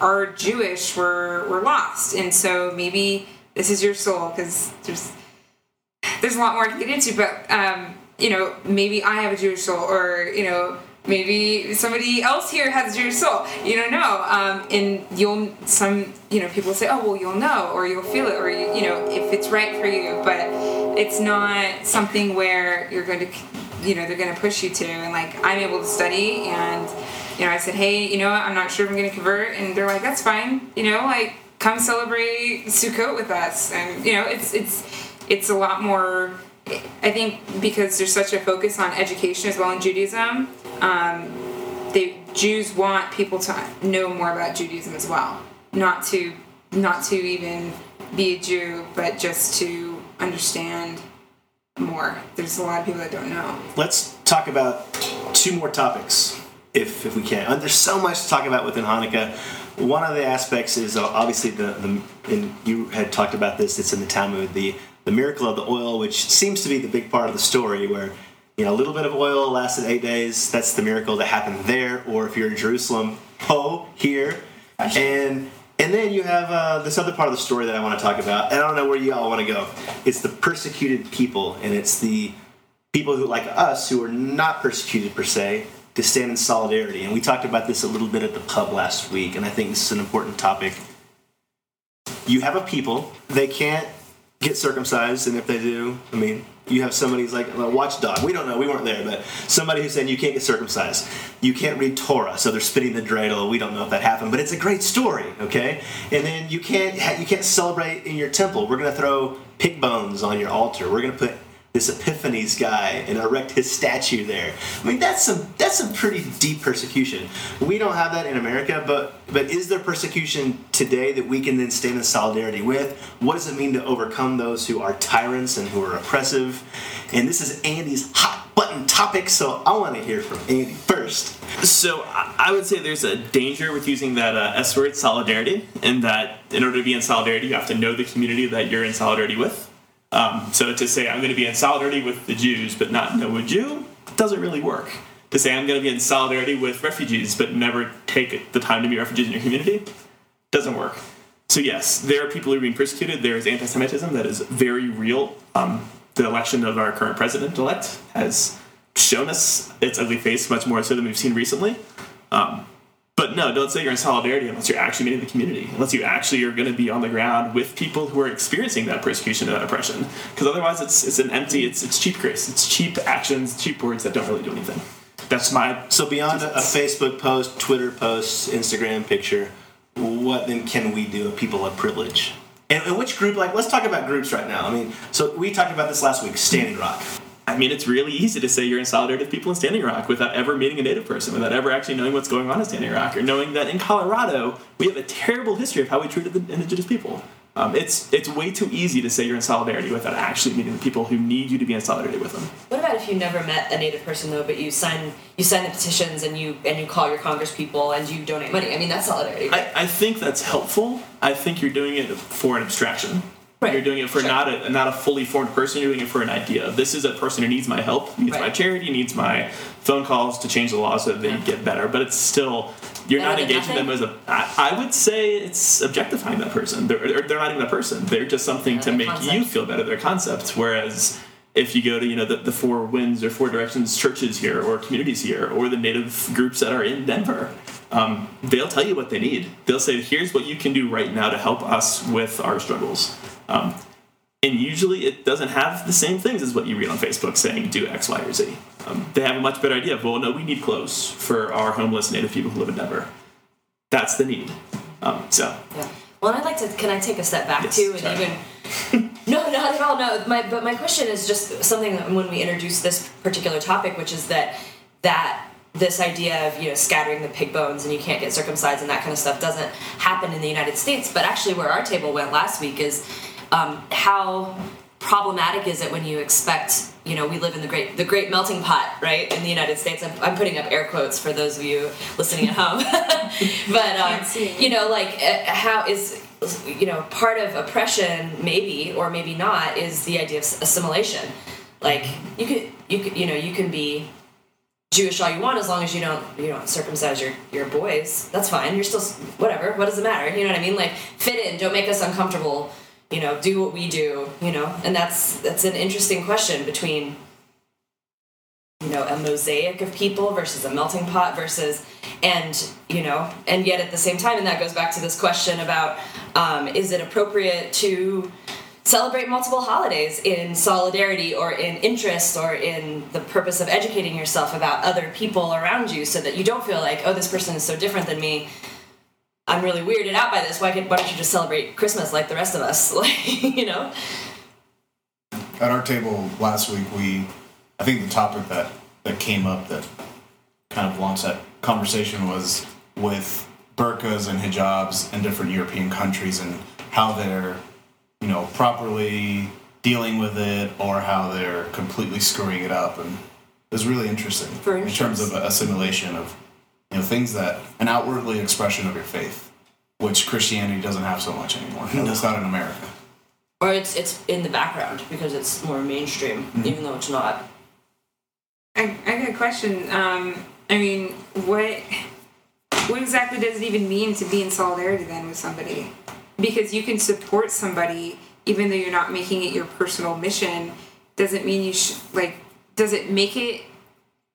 are Jewish were were lost, and so maybe this is your soul because there's there's a lot more to get into, but um, you know maybe I have a Jewish soul, or you know maybe somebody else here has your soul. You don't know, um, and you'll some you know people say, oh well, you'll know, or you'll feel it, or you, you know if it's right for you, but it's not something where you're going to you know they're going to push you to, and like I'm able to study and you know, I said, hey, you know what, I'm not sure if I'm going to convert. And they're like, that's fine. You know, like, come celebrate Sukkot with us. And, you know, it's, it's, it's a lot more, I think because there's such a focus on education as well in Judaism, um, they, Jews want people to know more about Judaism as well. Not to, not to even be a Jew, but just to understand more. There's a lot of people that don't know. Let's talk about two more topics, if if we can. And there's so much to talk about within Hanukkah. One of the aspects is uh, obviously the, the and you had talked about this. It's in the Talmud, the the miracle of the oil, which seems to be the big part of the story, where you know, a little bit of oil lasted eight days. That's the miracle that happened there. Or if you're in Jerusalem, ho, here. And and then you have uh, this other part of the story that I want to talk about. And I don't know where you all want to go. It's the persecuted people, and it's the people who, like us, who are not persecuted per se, to stand in solidarity. And we talked about this a little bit at the pub last week, and I think this is an important topic. You have a people, they can't get circumcised, and if they do, I mean, you have somebody who's like a watchdog. We don't know, we weren't there, but somebody who's saying you can't get circumcised. You can't read Torah, so they're spitting the dreidel. We don't know if that happened, but it's a great story, okay? And then you can't you can't celebrate in your temple. We're gonna throw pig bones on your altar. We're gonna put this Epiphanes guy and erect his statue there. I mean, that's some that's some pretty deep persecution. We don't have that in America, but but is there persecution today that we can then stand in solidarity with? What does it mean to overcome those who are tyrants and who are oppressive? And this is Andy's hot button topic, so I want to hear from Andy first. So I would say there's a danger with using that uh, S word, solidarity, in that in order to be in solidarity, you have to know the community that you're in solidarity with. Um, so to say I'm going to be in solidarity with the Jews but not know a Jew doesn't really work. To say I'm going to be in solidarity with refugees but never take the time to be refugees in your community doesn't work. So yes, there are people who are being persecuted. There is anti-Semitism that is very real. Um, the election of our current president-elect has shown us its ugly face much more so than we've seen recently. Um, but no, don't say you're in solidarity unless you're actually meeting the community, unless you actually are going to be on the ground with people who are experiencing that persecution and that oppression. Because otherwise, it's it's an empty, it's it's cheap grace, it's cheap actions, cheap words that don't really do anything. That's my So beyond a, a Facebook post, Twitter post, Instagram picture, what then can we do? if People of privilege. And, and which group? Like, let's talk about groups right now. I mean, so we talked about this last week. Standing Rock. I mean, it's really easy to say you're in solidarity with people in Standing Rock without ever meeting a Native person, without ever actually knowing what's going on in Standing Rock, or knowing that in Colorado we have a terrible history of how we treated the indigenous people. Um, it's it's way too easy to say you're in solidarity without actually meeting the people who need you to be in solidarity with them. What about if you never met a native person though, but you sign you sign the petitions and you and you call your Congress people and you donate money? I mean, that's solidarity. Right? I, I think that's helpful. I think you're doing it for an abstraction. Right. You're doing it for Sure. not a not a fully formed person. You're doing it for an idea. This is a person who needs my help, needs my charity, needs my phone calls to change the law so that they get better. But it's still you're Better not engaging them as a. I, I would say it's objectifying that person. They're, they're not even a person. They're just something Yeah, to make you feel better. Their concepts. Whereas if you go to you know the, the four winds or four directions churches here or communities here or the native groups that are in denver um, they'll tell you what they need they'll say here's what you can do right now to help us with our struggles um, and usually it doesn't have the same things as what you read on facebook saying do x y or z um, they have a much better idea of well no we need clothes for our homeless native people who live in denver that's the need um, so Yeah. Well, and I'd like to. Can I take a step back Yes, too, and even? [LAUGHS] no, not at all. No, my but my question is just something that when we introduced this particular topic, which is that that this idea of you know scattering the pig bones and you can't get circumcised and that kind of stuff doesn't happen in the United States, but actually where our table went last week is um, how problematic is it when you expect you know we live in the great the great melting pot right in the united states i'm, I'm putting up air quotes for those of you listening at home [LAUGHS] but um, you know like uh, how is you know part of oppression maybe or maybe not is the idea of assimilation like you could you could you know you can be Jewish all you want as long as you don't you don't circumcise your your boys. That's fine. You're still whatever. What does it matter? You know what I mean? Like fit in. Don't make us uncomfortable. You know, do what we do. You know, and that's that's an interesting question between you know a mosaic of people versus a melting pot versus and you know and yet at the same time and that goes back to this question about um, is it appropriate to celebrate multiple holidays in solidarity or in interest or in the purpose of educating yourself about other people around you so that you don't feel like oh this person is so different than me i'm really weirded out by this. Why, could, why don't you just celebrate christmas like the rest of us? [LAUGHS] Like you know? At our table last week, we, I think the topic that, that came up that kind of launched that conversation was with burqas and hijabs in different European countries and how they're, you know, properly dealing with it or how they're completely screwing it up. And it was really interesting in terms of assimilation of, you know, things that, an outwardly expression of your faith, which Christianity doesn't have so much anymore. At least not in America. or it's it's in the background because it's more mainstream even though it's not I, I got a question. Um, I mean, what what exactly does it even mean to be in solidarity then with somebody? Because you can support somebody even though you're not making it your personal mission. Doesn't mean you should like. Does it make it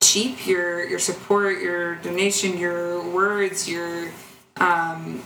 cheap? Your your support, your donation, your words, your um,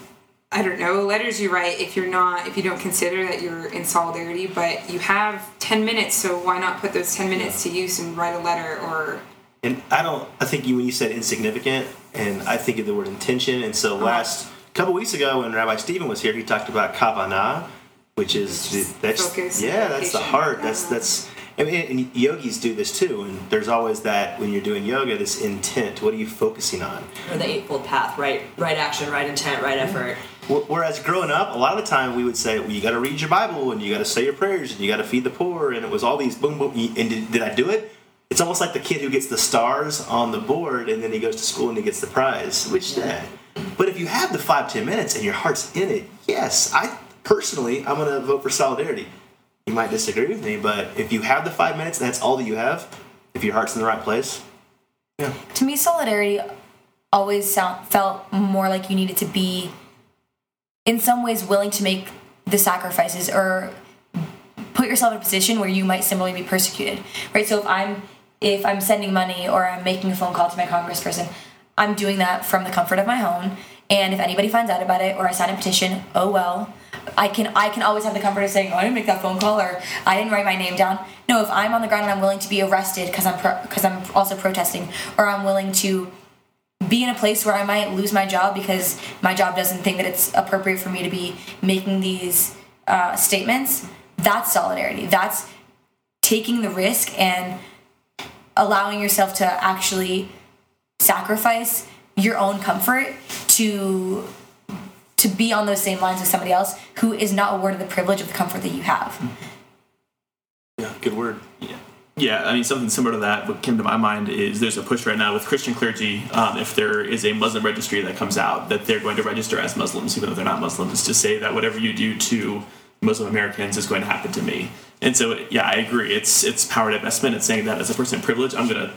I don't know letters you write if you're not if you don't consider that you're in solidarity, but you have ten minutes, so why not put those ten minutes to use and write a letter or And I don't. I think you when you said insignificant, and I think of the word intention. And so Uh-huh. last couple weeks ago, when Rabbi Stephen was here, he talked about kavanah, which is that's focus, yeah, that's the heart. That's Uh-huh. that's. Mean, and yogis do this too. And there's always that when you're doing yoga, this intent. What are you focusing on? Or the eightfold path, right? Right action, right intent, right mm-hmm. effort. Wh- Whereas growing up, a lot of the time we would say, well, you got to read your Bible and you got to say your prayers and you got to feed the poor. And it was all these boom, boom. And did, did I do it? It's almost like the kid who gets the stars on the board and then he goes to school and he gets the prize, which, yeah. But if you have the five, ten minutes and your heart's in it, yes, I personally, I'm going to vote for solidarity. You might disagree with me, but if you have the five minutes that's all that you have, if your heart's in the right place, yeah. To me, solidarity always sound, felt more like you needed to be, in some ways, willing to make the sacrifices or put yourself in a position where you might similarly be persecuted, right? So if I'm if I'm sending money or I'm making a phone call to my congressperson, I'm doing that from the comfort of my home. And if anybody finds out about it or I sign a petition, oh well. I can I can always have the comfort of saying, oh, I didn't make that phone call or I didn't write my name down. No, if I'm on the ground and I'm willing to be arrested because I'm because I'm also protesting, or I'm willing to be in a place where I might lose my job because my job doesn't think that it's appropriate for me to be making these uh, statements. That's solidarity. That's taking the risk and allowing yourself to actually sacrifice your own comfort to to be on those same lines with somebody else who is not awarded the privilege of the comfort that you have. yeah, good word. Yeah. Yeah, I mean, something similar to that, what came to my mind is there's a push right now with Christian clergy. Um, if there is a Muslim registry that comes out, that they're going to register as Muslims, even though they're not Muslims, to say that whatever you do to Muslim Americans is going to happen to me. And so, yeah, I agree. It's it's power divestment. It's saying that as a person in privilege, I'm going to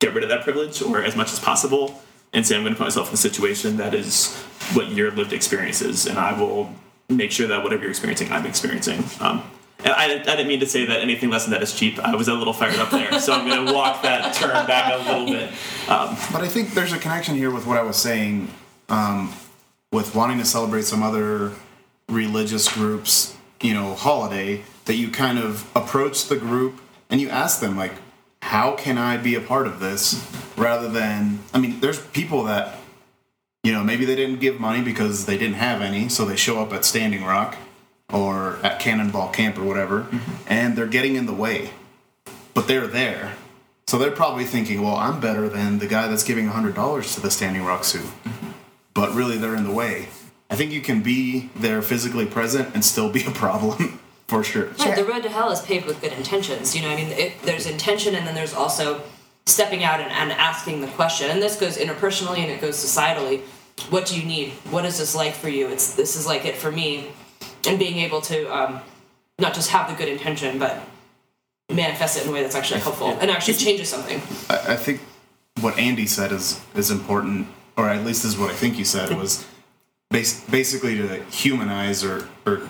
get rid of that privilege or as much as possible and say I'm going to put myself in a situation that is what your lived experience is, and I will make sure that whatever you're experiencing, I'm experiencing. Um, and I, I didn't mean to say that anything less than that is cheap. I was a little fired up there, so I'm going [LAUGHS] to walk that term back a little bit. Um, But I think there's a connection here with what I was saying, um, with wanting to celebrate some other religious groups, you know, holiday. That you kind of approach the group and you ask them like, "How can I be a part of this?" Rather than, I mean, there's people that, you know, maybe they didn't give money because they didn't have any, so they show up at Standing Rock or at Cannonball Camp or whatever, mm-hmm. and they're getting in the way but they're there. So they're probably thinking, well, I'm better than the guy that's giving $100 to the Standing Rock Sioux. But really, they're in the way. I think you can be there physically present and still be a problem, [LAUGHS] for sure. Right, the road to hell is paved with good intentions. You know, I mean, it, there's intention, and then there's also stepping out and, and asking the question. And this goes interpersonally, and it goes societally. What do you need? What is this like for you? It's this is like it for me, and being able to um, not just have the good intention, but manifest it in a way that's actually helpful and actually changes something. I, I think what Andy said is, is important, or at least is what I think you said, was bas- basically to humanize or, or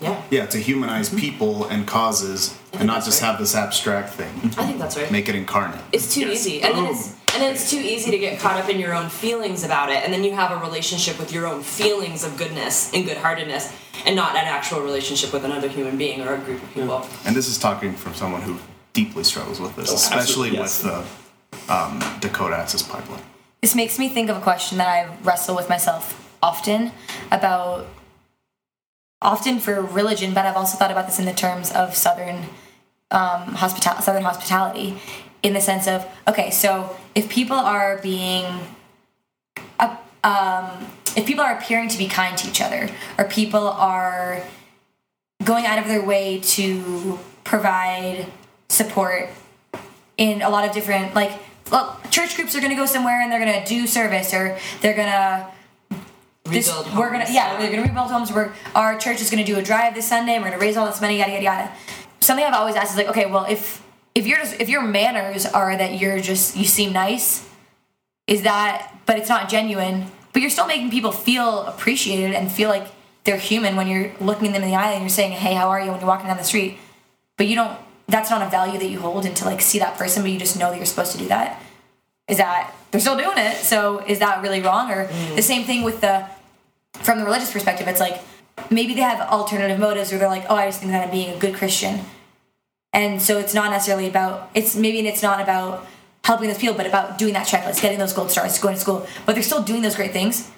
Yeah, yeah, to humanize people and causes and not just right. have this abstract thing. I think that's right. Make it incarnate. It's too easy, and then it's and then it's too easy to get caught up in your own feelings about it, and then you have a relationship with your own feelings of goodness and good-heartedness, and not an actual relationship with another human being or a group of people. And this is talking from someone who deeply struggles with this, Oh, especially yes. with the um, Dakota Access Pipeline. This makes me think of a question that I wrestle with myself often about often for religion, but I've also thought about this in the terms of southern um, hospital southern hospitality, in the sense of okay, so if people are being uh, um, if people are appearing to be kind to each other, or people are going out of their way to provide support in a lot of different like well, church groups are going to go somewhere and they're going to do service or they're going to this, Rebuild we're gonna yeah we're gonna rebuild homes we're our church is gonna do a drive this sunday we're gonna raise all this money yada yada yada something i've always asked is like okay well if if you're just if your manners are that you're just you seem nice, is that but it's not genuine, but you're still making people feel appreciated and feel like they're human when you're looking them in the eye and you're saying, "Hey, how are you?" when you're walking down the street. But you don't that's not a value that you hold and to like see that person, but you just know that you're supposed to do that. Is that they're still doing it? So is that really wrong? Or mm. the same thing with the from the religious perspective, it's like maybe they have alternative motives or they're like, oh, I just think that I'm being a good Christian. And so it's not necessarily about it's maybe it's not about helping those people, but about doing that checklist, getting those gold stars, going to school. But they're still doing those great things.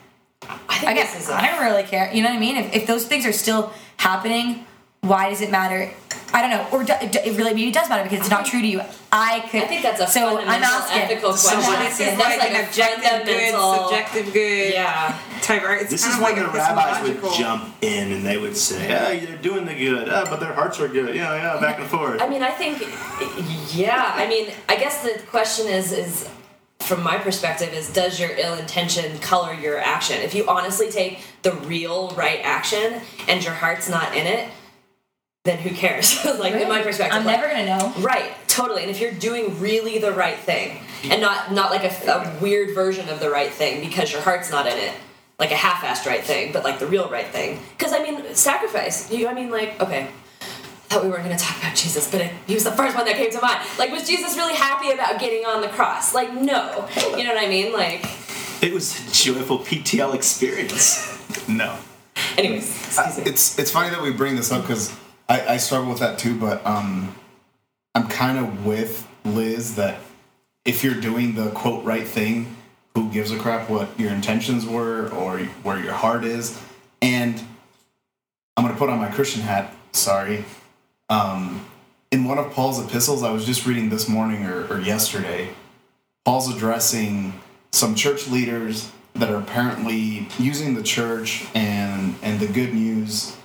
I think I this guess is a- I don't really care. You know what I mean? If, if those things are still happening, why does it matter? I don't know. Or do, it really maybe it does matter because it's not true to you. I could. I think that's a so I'm fundamental asking. ethical So question. what is That's it like, like an objective good, subjective good Yeah. type? Right? It's This is of when like the a rabbis would jump in and they would say, "Yeah, they're doing the good, ah, but their hearts are good." Yeah, yeah, back and forth. I mean, I think, yeah. I mean, I guess the question is, is from my perspective, is does your ill intention color your action? If you honestly take the real right action and your heart's not in it, then who cares? [LAUGHS] like in my perspective, I'm like- never gonna know. Right, totally. And if you're doing really the right thing, and not not like a, a weird version of the right thing because your heart's not in it, like a half-assed right thing, but like the real right thing. Because I mean, sacrifice. You, I mean, like okay. I thought we weren't going to talk about Jesus, but it, he was the first one that came to mind. Like, was Jesus really happy about getting on the cross? Like, no. You know what I mean? Like, it was a joyful PTL experience. [LAUGHS] No. anyways, excuse me. Uh, it's it's funny that we bring this up because I, I struggle with that too, but um, I'm kind of with Liz that if you're doing the quote right thing, who gives a crap what your intentions were or where your heart is? And I'm gonna put on my Christian hat. Sorry. Um, in one of Paul's epistles, I was just reading this morning or, or yesterday. Paul's addressing some church leaders that are apparently using the church and and the good news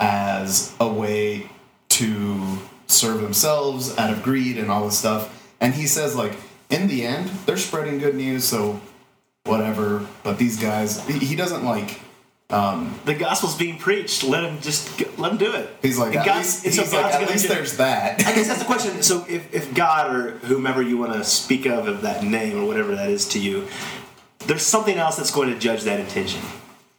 as a way to serve themselves out of greed and all this stuff. And he says like in the end, they're spreading good news, so whatever. But these guys, he, doesn't like. Um, The gospel's being preached. Let him just let him do it. he's like And at God's- least, he's like, God's at least there's that. I guess that's the question. So if, if God or whomever you want to speak of of that name or whatever that is to you, there's something else that's going to judge that intention.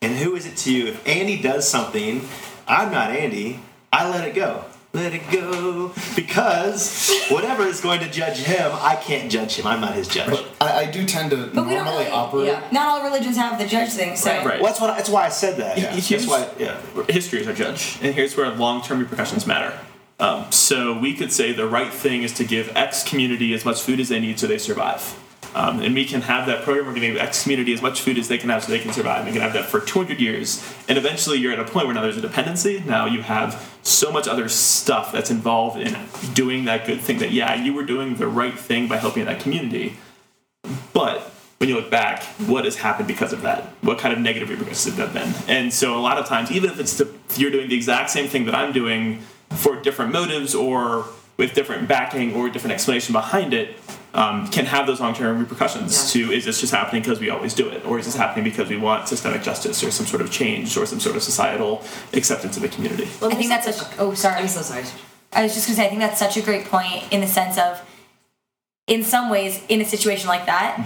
And who is it to you? If Andy does something, I'm not Andy. I let it go. Let it go. Because whatever is going to judge him, I can't judge him. I'm not his judge. I, I do tend to But we don't normally really. operate. yeah. Not all religions have the judge thing. So Right. Right. Well, that's, what, that's why I said that. Yeah. That's why, yeah. history is our judge, and here's where long-term repercussions matter. Um, so we could say the right thing is to give X community as much food as they need so they survive. Um, and we can have that program. We're going to give X community as much food as they can have so they can survive. And We can have that for 200 years, and eventually you're at a point where now there's a dependency. Now you have so much other stuff that's involved in doing that good thing. That yeah, you were doing the right thing by helping that community, but when you look back, what has happened because of that? What kind of negative repercussions have that been? And so a lot of times, even if it's you're doing the exact same thing that I'm doing for different motives or with different backing or different explanation behind it, um, can have those long-term repercussions. Yeah. To is this just happening because we always do it, or is this happening because we want systemic justice or some sort of change or some sort of societal acceptance of the community? Well, I think that's such a. Oh, sorry. I'm so sorry. I was just gonna say, I think that's such a great point in the sense of, in some ways, in a situation like that,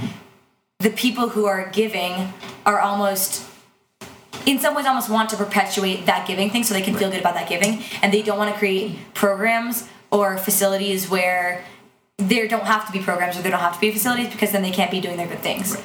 the people who are giving are almost, in some ways, almost want to perpetuate that giving thing so they can feel good about that giving, and they don't want to create programs or facilities where there don't have to be programs or there don't have to be facilities because then they can't be doing their good things.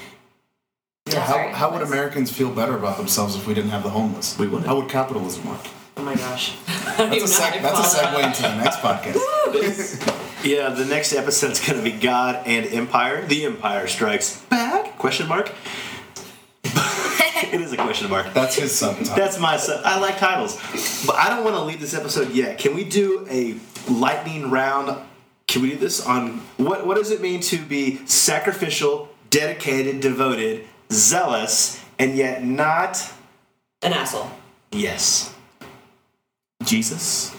Yeah, Sorry. how, how would Americans feel better about themselves if we didn't have the homeless? We wouldn't. How would capitalism work? Oh my gosh. [LAUGHS] That's a, even know how seg- that's a segue into the next podcast. Yeah, the next episode's going to be God and Empire. The Empire Strikes Back? Question mark. [LAUGHS] it is a question mark. That's his subtitle. That's my. su- I like titles, but I don't want to leave this episode yet. Can we do a lightning round? Can we do this on what? What does it mean to be sacrificial, dedicated, devoted, zealous, and yet not? An asshole. Yes. Jesus.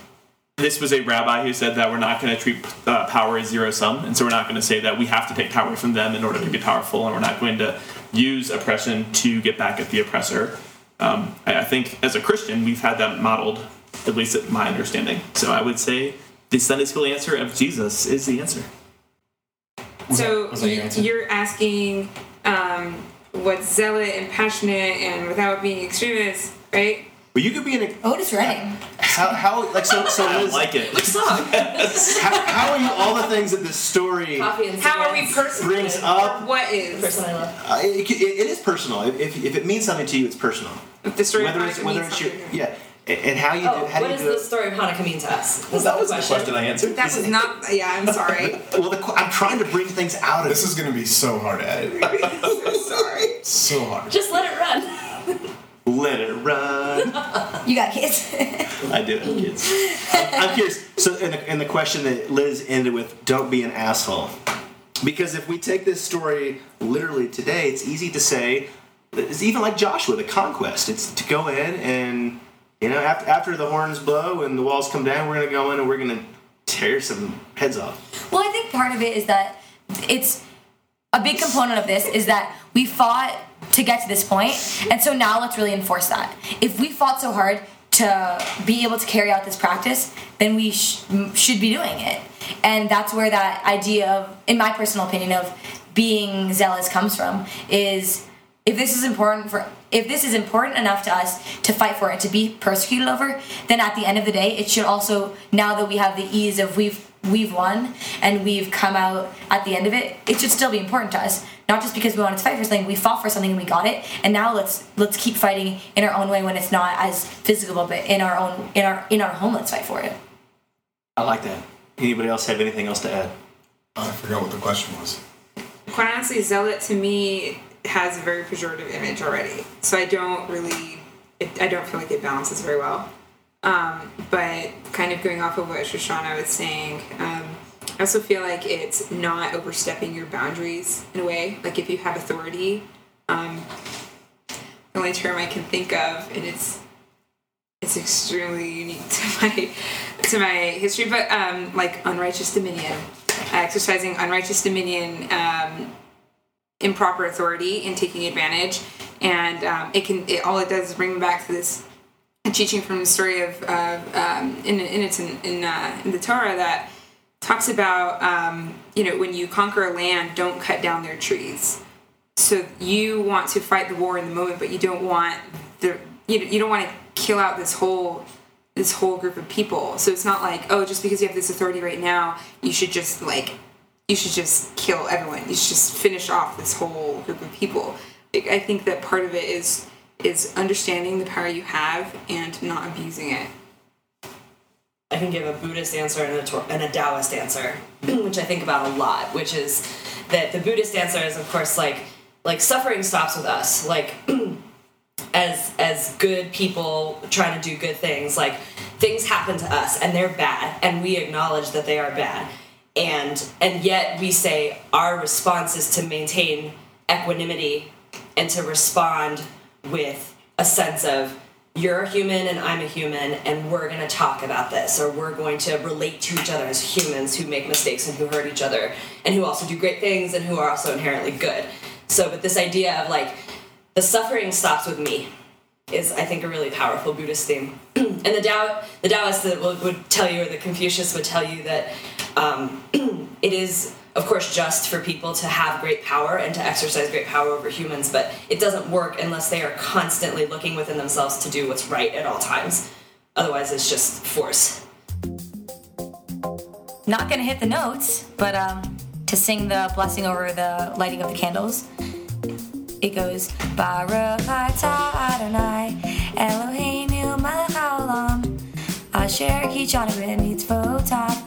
This was a rabbi who said that we're not going to treat uh, power as zero sum, and so we're not going to say that we have to take power from them in order to be powerful, and we're not going to use oppression to get back at the oppressor. Um, I, I think as a Christian, we've had that modeled, at least at my understanding. So I would say the Sunday school answer of Jesus is the answer. So that your answer? you're asking um, what's zealot and passionate and without being extremist, right? But you could be an Otis Redding. how, how like so so I don't Liz, like it. Song. [LAUGHS] how, how are you all the things that this story Coffee and How are we cigarettes. personal? brings up? What is The is person I love. Uh, it, it, it is personal. If, if, if it means something to you, it's personal. the story Whether it's Hanukkah whether means it's your something? yeah, and, and how you Oh, do how do what you does do the it. story of Hanukkah mean to us? Was That was the question I answered. That was not. Yeah, I'm sorry. [LAUGHS] Well, the, I'm trying to bring things out of This is gonna be so hard to edit. [LAUGHS] Sorry. So hard. Just let it run. let it run. [LAUGHS] You got kids. I do have kids. I'm, I'm curious. So, in the, in the question that Liz ended with, don't be an asshole. Because if we take this story literally today, it's easy to say, it's even like Joshua, the conquest. It's to go in and, you know, after, after the horns blow and the walls come down, we're going to go in and we're going to tear some heads off. Well, I think part of it is that it's a big component of this is that we fought to get to this point, and so now let's really enforce that. If we fought so hard to be able to carry out this practice, then we sh- should be doing it, and that's where that idea of, in my personal opinion, of being zealous comes from. Is if this is important for if this is important enough to us to fight for it to be persecuted over then at the end of the day it should also now that we have the ease of we've we've won and we've come out at the end of it it should still be important to us not just because we wanted to fight for something we fought for something and we got it and now let's let's keep fighting in our own way when it's not as physical but in our own in our in our home let's fight for it I like that. Anybody else have anything else to add? I forgot what the question was. Quite honestly, zealot to me has a very pejorative image already, so I don't really, it, I don't feel like it balances very well. Um, but kind of going off of what Shoshana was saying, um, I also feel like it's not overstepping your boundaries in a way. Like if you have authority, um, the only term I can think of, and it's it's extremely unique [LAUGHS] to my to my history, but um, like unrighteous dominion, exercising unrighteous dominion, um, improper authority, and taking advantage, and um, it can it, all it does is bring back to this teaching from the story of uh, um, in in it's in in, uh, in the Torah that talks about um, you know when you conquer a land, don't cut down their trees. So you want to fight the war in the moment, but you don't want the you, you don't want to kill out this whole this whole group of people. So it's not like oh, just because you have this authority right now, you should just like you should just kill everyone. You should just finish off this whole group of people. I think that part of it is is understanding the power you have and not abusing it. I can give a Buddhist answer and a, Tor- and a Taoist answer, [CLEARS THROAT] which I think about a lot. Which is that the Buddhist answer is, of course, like like suffering stops with us. Like [CLEARS THROAT] as as good people trying to do good things, like things happen to us and they're bad, and we acknowledge that they are bad, and and yet we say our response is to maintain equanimity and to respond with a sense of you're a human and I'm a human, and we're going to talk about this, or we're going to relate to each other as humans who make mistakes and who hurt each other, and who also do great things and who are also inherently good. So, but this idea of like the suffering stops with me is, I think, a really powerful Buddhist theme. [CLEARS THROAT] and the Tao, the would, would tell you, or the Confucius would tell you that um, [CLEARS THROAT] it is of course just for people to have great power and to exercise great power over humans but it doesn't work unless they are constantly looking within themselves to do what's right at all times. Otherwise it's just force. Not gonna hit the notes, but um, to sing the blessing over the lighting of the candles, it goes Baruch atah Adonai Eloheinu melech haolam Asher kid'shanu b'mitzvotav